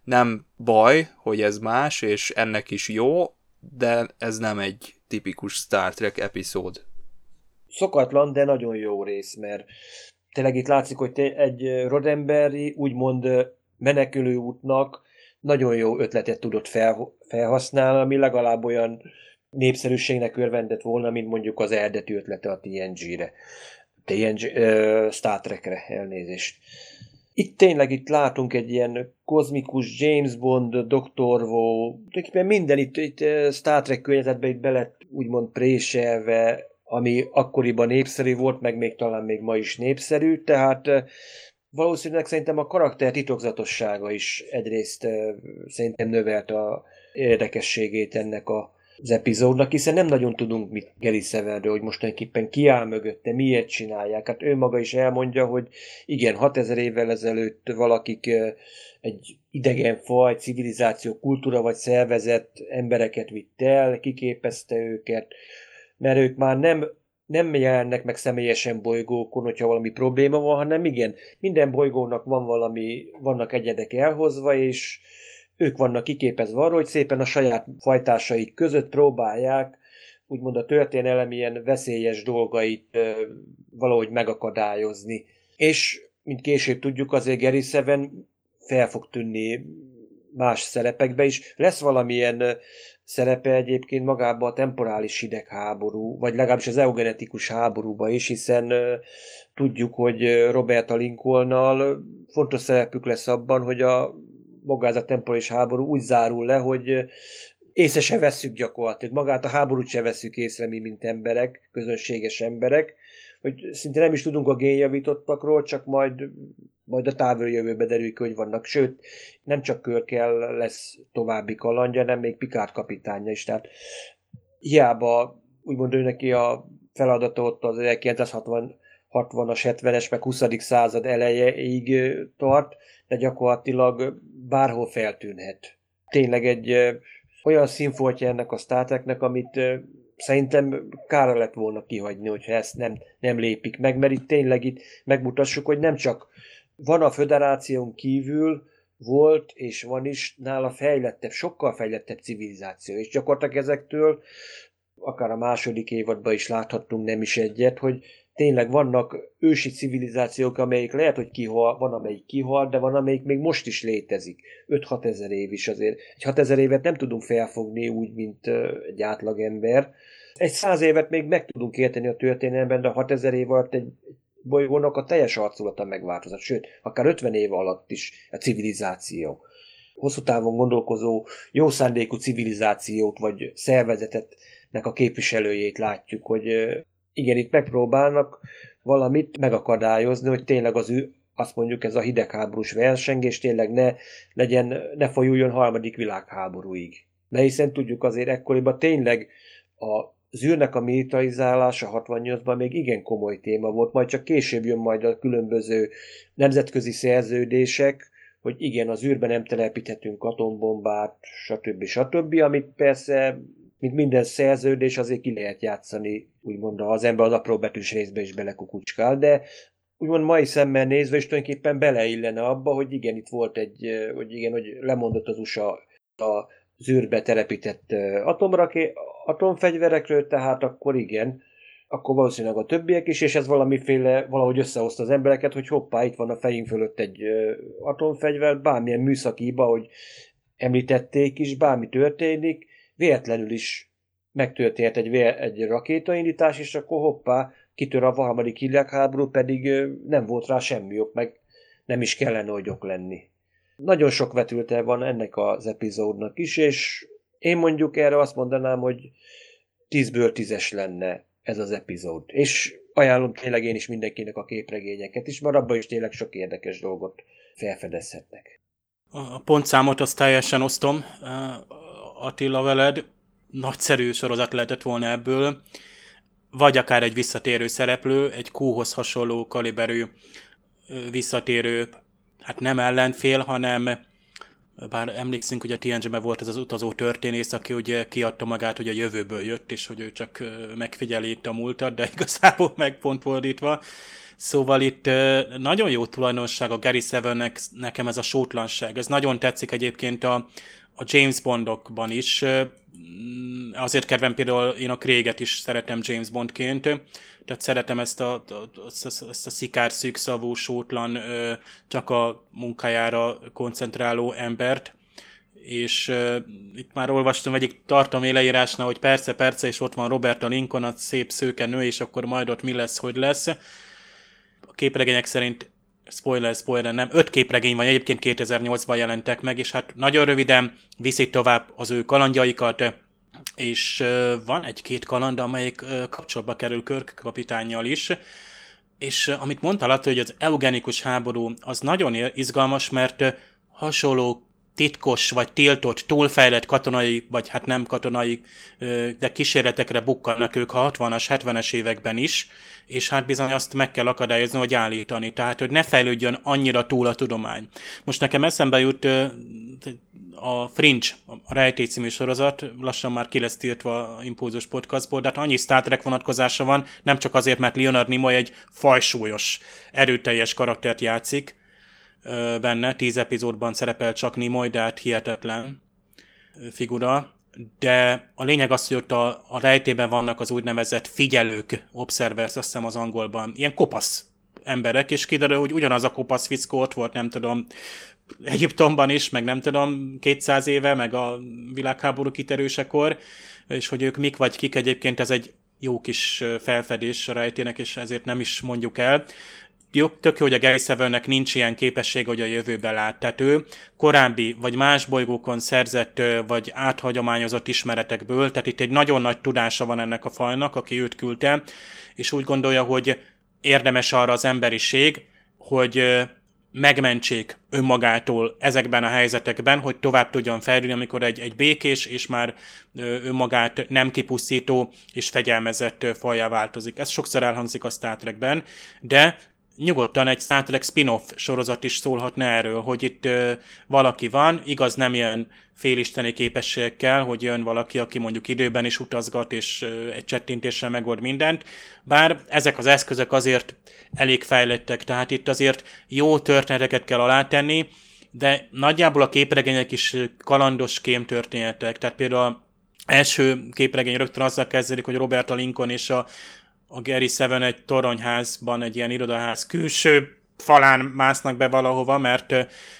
Nem baj, hogy ez más, és ennek is jó, de ez nem egy tipikus Star Trek epizód szokatlan, de nagyon jó rész, mert tényleg itt látszik, hogy egy Rodemberi úgymond menekülő útnak nagyon jó ötletet tudott fel, felhasználni, ami legalább olyan népszerűségnek örvendett volna, mint mondjuk az eredeti ötlete a TNG-re. TNG, uh, Star Trekre, elnézést. Itt tényleg itt látunk egy ilyen kozmikus James Bond, Dr. Vo, tulajdonképpen minden itt, itt Star Trek környezetben itt belet úgymond préselve, ami akkoriban népszerű volt, meg még talán még ma is népszerű, tehát valószínűleg szerintem a karakter titokzatossága is egyrészt szerintem növelt a érdekességét ennek a az epizódnak, hiszen nem nagyon tudunk mit Geri Severről, hogy most tulajdonképpen ki áll mögötte, miért csinálják. Hát ő maga is elmondja, hogy igen, 6000 évvel ezelőtt valakik egy idegen faj, civilizáció, kultúra vagy szervezet embereket vitt el, kiképezte őket, mert ők már nem, nem jelennek meg személyesen bolygókon, hogyha valami probléma van, hanem igen, minden bolygónak van valami, vannak egyedek elhozva, és ők vannak kiképezve arra, hogy szépen a saját fajtásaik között próbálják úgymond a történelem ilyen veszélyes dolgait ö, valahogy megakadályozni. És, mint később tudjuk, azért Gary Seven fel fog tűnni más szerepekbe is. Lesz valamilyen szerepe egyébként magában a temporális hidegháború, vagy legalábbis az eugenetikus háborúba is, hiszen tudjuk, hogy Roberta Lincolnnal fontos szerepük lesz abban, hogy a maga ez a temporális háború úgy zárul le, hogy észre se veszük gyakorlatilag. Magát a háborút se veszük észre mi, mint emberek, közönséges emberek, hogy szinte nem is tudunk a génjavítottakról, csak majd, majd a távoli jövőbe derül ki, hogy vannak. Sőt, nem csak Körkel lesz további kalandja, hanem még Pikát kapitánya is. Tehát hiába úgymond ő neki a feladata ott az 1960 60-as, 70-es, meg 20. század elejeig tart, de gyakorlatilag bárhol feltűnhet. Tényleg egy olyan színfoltja ennek a Star amit szerintem kára lett volna kihagyni, hogyha ezt nem, nem lépik meg, mert itt tényleg itt megmutassuk, hogy nem csak van a föderáción kívül, volt és van is nála fejlettebb, sokkal fejlettebb civilizáció, és gyakorlatilag ezektől akár a második évadban is láthattunk nem is egyet, hogy tényleg vannak ősi civilizációk, amelyik lehet, hogy kihal, van amelyik kihal, de van amelyik még most is létezik. 5-6 ezer év is azért. Egy 6 ezer évet nem tudunk felfogni úgy, mint egy átlagember. Egy száz évet még meg tudunk érteni a történelemben, de 6 ezer év alatt egy bolygónak a teljes arculata megváltozott, sőt, akár 50 év alatt is a civilizáció. Hosszú távon gondolkozó, jó szándékú civilizációt vagy szervezetetnek a képviselőjét látjuk, hogy igen, itt megpróbálnak valamit megakadályozni, hogy tényleg az ő, azt mondjuk ez a hidegháborús versengés tényleg ne legyen, ne folyuljon harmadik világháborúig. Mert hiszen tudjuk azért ekkoriban tényleg a az űrnek a militarizálása 68-ban még igen komoly téma volt, majd csak később jön majd a különböző nemzetközi szerződések, hogy igen, az űrben nem telepíthetünk atombombát, stb. stb., amit persze mint minden szerződés, azért ki lehet játszani, úgymond az ember az apró betűs részbe is belekukucskál, de úgymond mai szemmel nézve is tulajdonképpen beleillene abba, hogy igen, itt volt egy, hogy igen, hogy lemondott az USA a zűrbe telepített atomraké, atomfegyverekről, tehát akkor igen, akkor valószínűleg a többiek is, és ez valamiféle, valahogy összehozta az embereket, hogy hoppá, itt van a fejünk fölött egy atomfegyver, bármilyen műszaki hiba, hogy említették is, bármi történik, véletlenül is megtörtént egy, egy rakétaindítás, és akkor hoppá, kitör a harmadik hidegháború, pedig nem volt rá semmi ok, meg nem is kellene ok lenni. Nagyon sok vetülte van ennek az epizódnak is, és én mondjuk erre azt mondanám, hogy 10-ből 10-es lenne ez az epizód. És ajánlom tényleg én is mindenkinek a képregényeket is, mert abban is tényleg sok érdekes dolgot felfedezhetnek. A pontszámot azt teljesen osztom Attila veled. Nagyszerű sorozat lehetett volna ebből. Vagy akár egy visszatérő szereplő, egy kúhoz hasonló kaliberű visszatérő, hát nem ellenfél, hanem bár emlékszünk, hogy a TNG-ben volt ez az utazó történész, aki ugye kiadta magát, hogy a jövőből jött, és hogy ő csak megfigyeli itt a múltat, de (laughs) igazából meg pont fordítva. Szóval itt nagyon jó tulajdonság a Gary Sevennek nekem ez a sótlanság. Ez nagyon tetszik egyébként a, a James Bondokban is. Azért kedvem például én a Craig-et is szeretem James Bondként. Tehát szeretem ezt a, ezt a, a szikár szűkszavú, sótlan, csak a munkájára koncentráló embert és itt már olvastam egyik tartalmi leírásnál, hogy perce, perce, és ott van Roberta Lincoln, a szép szőke nő, és akkor majd ott mi lesz, hogy lesz képregények szerint spoiler, spoiler, nem, öt képregény van, egyébként 2008-ban jelentek meg, és hát nagyon röviden viszik tovább az ő kalandjaikat, és van egy-két kaland, amelyik kapcsolatba kerül Körk kapitányjal is, és amit mondtál, hogy az eugenikus háború az nagyon izgalmas, mert hasonló titkos vagy tiltott, túlfejlett katonai, vagy hát nem katonai, de kísérletekre bukkannak ők a 60-as, 70-es években is, és hát bizony azt meg kell akadályozni, hogy állítani, tehát hogy ne fejlődjön annyira túl a tudomány. Most nekem eszembe jut a Fringe, a Rejtély című sorozat, lassan már ki lesz tiltva a Impulzus podcastból, de hát annyi Star Trek vonatkozása van, nem csak azért, mert Leonard Nimoy egy fajsúlyos, erőteljes karaktert játszik, benne, tíz epizódban szerepel csak Nimoy, de hát hihetetlen figura. De a lényeg az, hogy ott a, a rejtében vannak az úgynevezett figyelők, observers, azt hiszem az angolban, ilyen kopasz emberek, és kiderül, hogy ugyanaz a kopasz fickó ott volt, nem tudom, Egyiptomban is, meg nem tudom, 200 éve, meg a világháború kiterősekor, és hogy ők mik vagy kik, egyébként ez egy jó kis felfedés a rejtének, és ezért nem is mondjuk el jó, tök jó, hogy a Gary Severnek nincs ilyen képesség, hogy a jövőben lát. Tehát ő korábbi vagy más bolygókon szerzett vagy áthagyományozott ismeretekből, tehát itt egy nagyon nagy tudása van ennek a fajnak, aki őt küldte, és úgy gondolja, hogy érdemes arra az emberiség, hogy megmentsék önmagától ezekben a helyzetekben, hogy tovább tudjon fejlődni, amikor egy, egy békés és már önmagát nem kipusztító és fegyelmezett fajjá változik. Ez sokszor elhangzik a Star Trekben, de nyugodtan egy Star Trek spin-off sorozat is szólhatna erről, hogy itt ö, valaki van, igaz nem ilyen félisteni képességekkel, hogy jön valaki, aki mondjuk időben is utazgat, és ö, egy csettintéssel megold mindent, bár ezek az eszközök azért elég fejlettek, tehát itt azért jó történeteket kell alátenni, de nagyjából a képregények is kalandos kém történetek, tehát például első képregény rögtön azzal kezdődik, hogy Roberta Lincoln és a a Gary Seven egy toronyházban, egy ilyen irodaház külső falán másznak be valahova, mert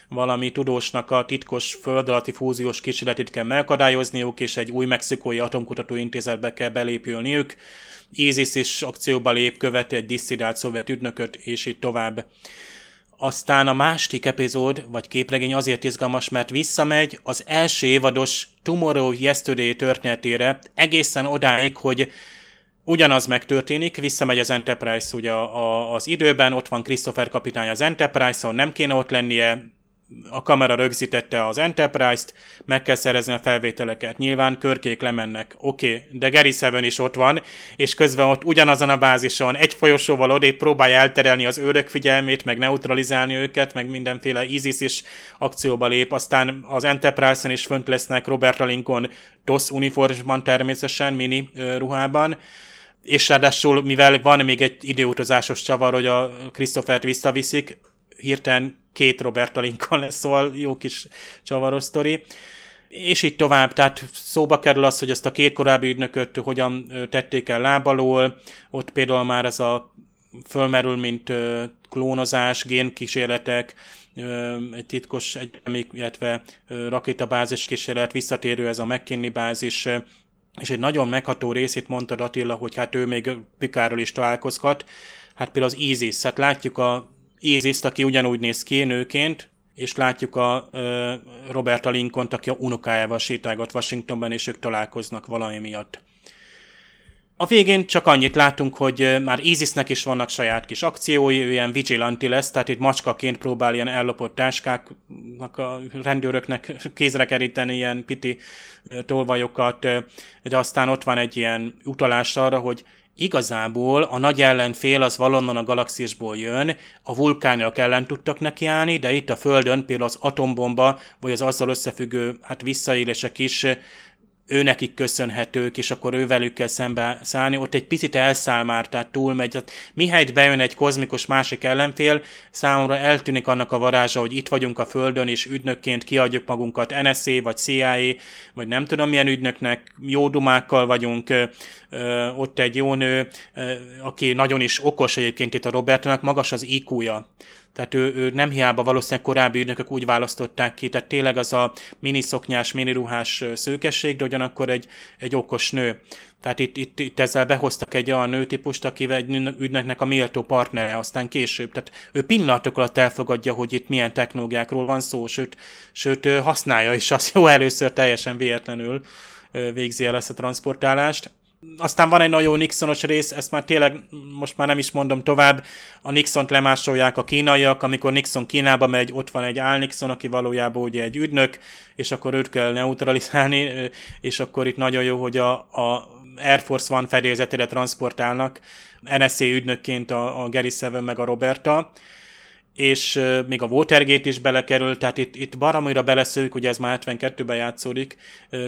valami tudósnak a titkos föld alatti fúziós kísérletét kell megakadályozniuk, és egy új mexikói atomkutató intézetbe kell belépülniük. ISIS is akcióba lép, követi egy disszidált szovjet ügynököt, és így tovább. Aztán a másik epizód, vagy képregény azért izgalmas, mert visszamegy az első évados Tomorrow Yesterday történetére, egészen odáig, hogy Ugyanaz megtörténik, visszamegy az Enterprise ugye a, a, az időben, ott van Christopher kapitány az Enterprise-on, nem kéne ott lennie, a kamera rögzítette az Enterprise-t, meg kell szerezni a felvételeket. Nyilván körkék lemennek, oké, okay, de Gary Seven is ott van, és közben ott ugyanazon a bázison egy folyosóval odébb próbálja elterelni az őrök figyelmét, meg neutralizálni őket, meg mindenféle ISIS is akcióba lép, aztán az Enterprise-on is fönt lesznek Robert Lincoln DOS uniformban természetesen, mini ruhában, és ráadásul, mivel van még egy időutazásos csavar, hogy a Christopher-t visszaviszik, hirtelen két Roberta Lincoln lesz, szóval jó kis csavaros sztori. és így tovább, tehát szóba kerül az, hogy ezt a két korábbi ügynököt hogyan tették el lábalól, ott például már ez a fölmerül, mint klónozás, génkísérletek, egy titkos egyemik, illetve rakétabázis kísérlet, visszatérő ez a McKinley bázis, és egy nagyon megható részét mondta Attila, hogy hát ő még Pikárral is találkozhat. Hát például az ISIS, hát látjuk a ISIS-t, aki ugyanúgy néz ki nőként, és látjuk a Roberta Lincoln-t, aki a unokájával sétálgat Washingtonban, és ők találkoznak valami miatt. A végén csak annyit látunk, hogy már Isisnek is vannak saját kis akciói, ő ilyen vigilanti lesz, tehát itt macskaként próbál ilyen ellopott táskáknak a rendőröknek (laughs) kézre keríteni ilyen piti tolvajokat, de aztán ott van egy ilyen utalás arra, hogy Igazából a nagy ellenfél az valonnan a galaxisból jön, a vulkányok ellen tudtak nekiállni, de itt a Földön például az atombomba, vagy az azzal összefüggő hát visszaélések is őnekik köszönhetők, és akkor ővelük kell szembe szállni, ott egy picit elszáll már, tehát túlmegy. Tehát mihelyt bejön egy kozmikus másik ellenfél, számomra eltűnik annak a varázsa, hogy itt vagyunk a Földön, és ügynökként kiadjuk magunkat NSA, vagy CIA, vagy nem tudom milyen ügynöknek, jó dumákkal vagyunk, ott egy jó nő, aki nagyon is okos egyébként itt a Robertnak, magas az IQ-ja. Tehát ő, ő nem hiába valószínűleg korábbi ügynökök úgy választották ki, tehát tényleg az a miniszoknyás, miniruhás szőkesség, de ugyanakkor egy, egy okos nő. Tehát itt, itt, itt ezzel behoztak egy olyan nőtípust, akivel egy ügynöknek a méltó partnere, aztán később. Tehát ő pillanatok alatt elfogadja, hogy itt milyen technológiákról van szó, sőt, sőt használja is azt jó először teljesen véletlenül végzi el ezt a transportálást. Aztán van egy nagyon Nixonos rész, ezt már tényleg most már nem is mondom tovább, a Nixont lemásolják a kínaiak, amikor Nixon Kínába megy, ott van egy Al Nixon, aki valójában ugye egy ügynök, és akkor őt kell neutralizálni, (laughs) és akkor itt nagyon jó, hogy a, a Air Force One fedélzetére transportálnak, NSA ügynökként a, a Gary Seven meg a Roberta, és még a Watergate is belekerült, tehát itt, itt baromira beleszőjük, ugye ez már 72-ben játszódik,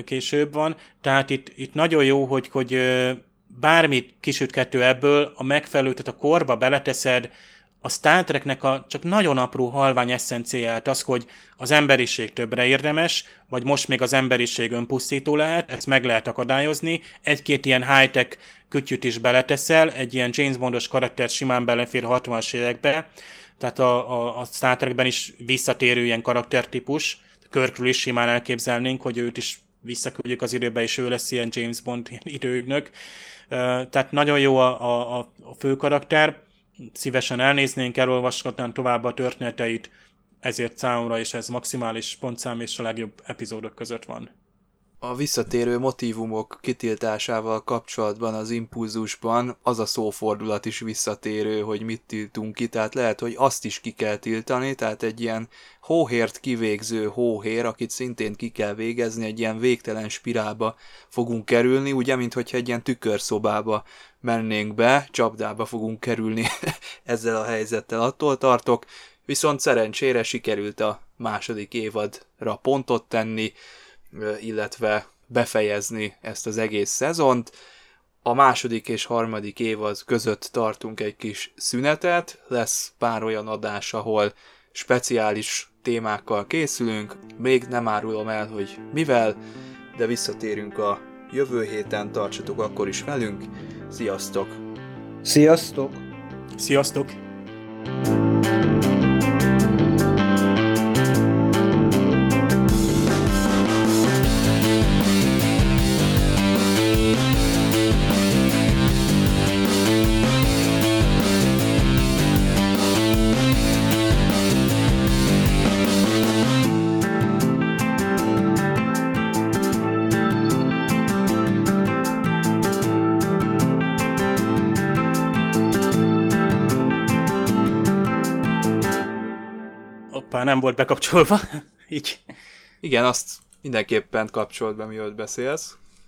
később van, tehát itt, itt nagyon jó, hogy, hogy bármit kisütkedő ebből, a megfelelő, tehát a korba beleteszed a Star Treknek a csak nagyon apró halvány eszenciáját, az, hogy az emberiség többre érdemes, vagy most még az emberiség önpusztító lehet, ezt meg lehet akadályozni, egy-két ilyen high-tech kütyüt is beleteszel, egy ilyen James Bondos karakter simán belefér 60-as évekbe, tehát a, a, a Star Trekben is visszatérő ilyen karaktertípus, Körkül is simán elképzelnénk, hogy őt is visszaküldjük az időbe, és ő lesz ilyen James Bond (laughs) időügynök. Tehát nagyon jó a, a, a fő karakter, szívesen elnéznénk, elolvasgatnánk tovább a történeteit, ezért számomra is ez maximális pontszám és a legjobb epizódok között van a visszatérő motivumok kitiltásával kapcsolatban az impulzusban az a szófordulat is visszatérő, hogy mit tiltunk ki, tehát lehet, hogy azt is ki kell tiltani, tehát egy ilyen hóhért kivégző hóhér, akit szintén ki kell végezni, egy ilyen végtelen spirálba fogunk kerülni, ugye, mint hogyha egy ilyen tükörszobába mennénk be, csapdába fogunk kerülni (laughs) ezzel a helyzettel, attól tartok, viszont szerencsére sikerült a második évadra pontot tenni, illetve befejezni ezt az egész szezont. A második és harmadik évad között tartunk egy kis szünetet, lesz pár olyan adás, ahol speciális témákkal készülünk, még nem árulom el, hogy mivel, de visszatérünk a jövő héten, tartsatok akkor is velünk, sziasztok! Sziasztok! Sziasztok! Nem volt bekapcsolva. (laughs) Így. Igen, azt mindenképpen kapcsolt be, mielőtt beszélsz.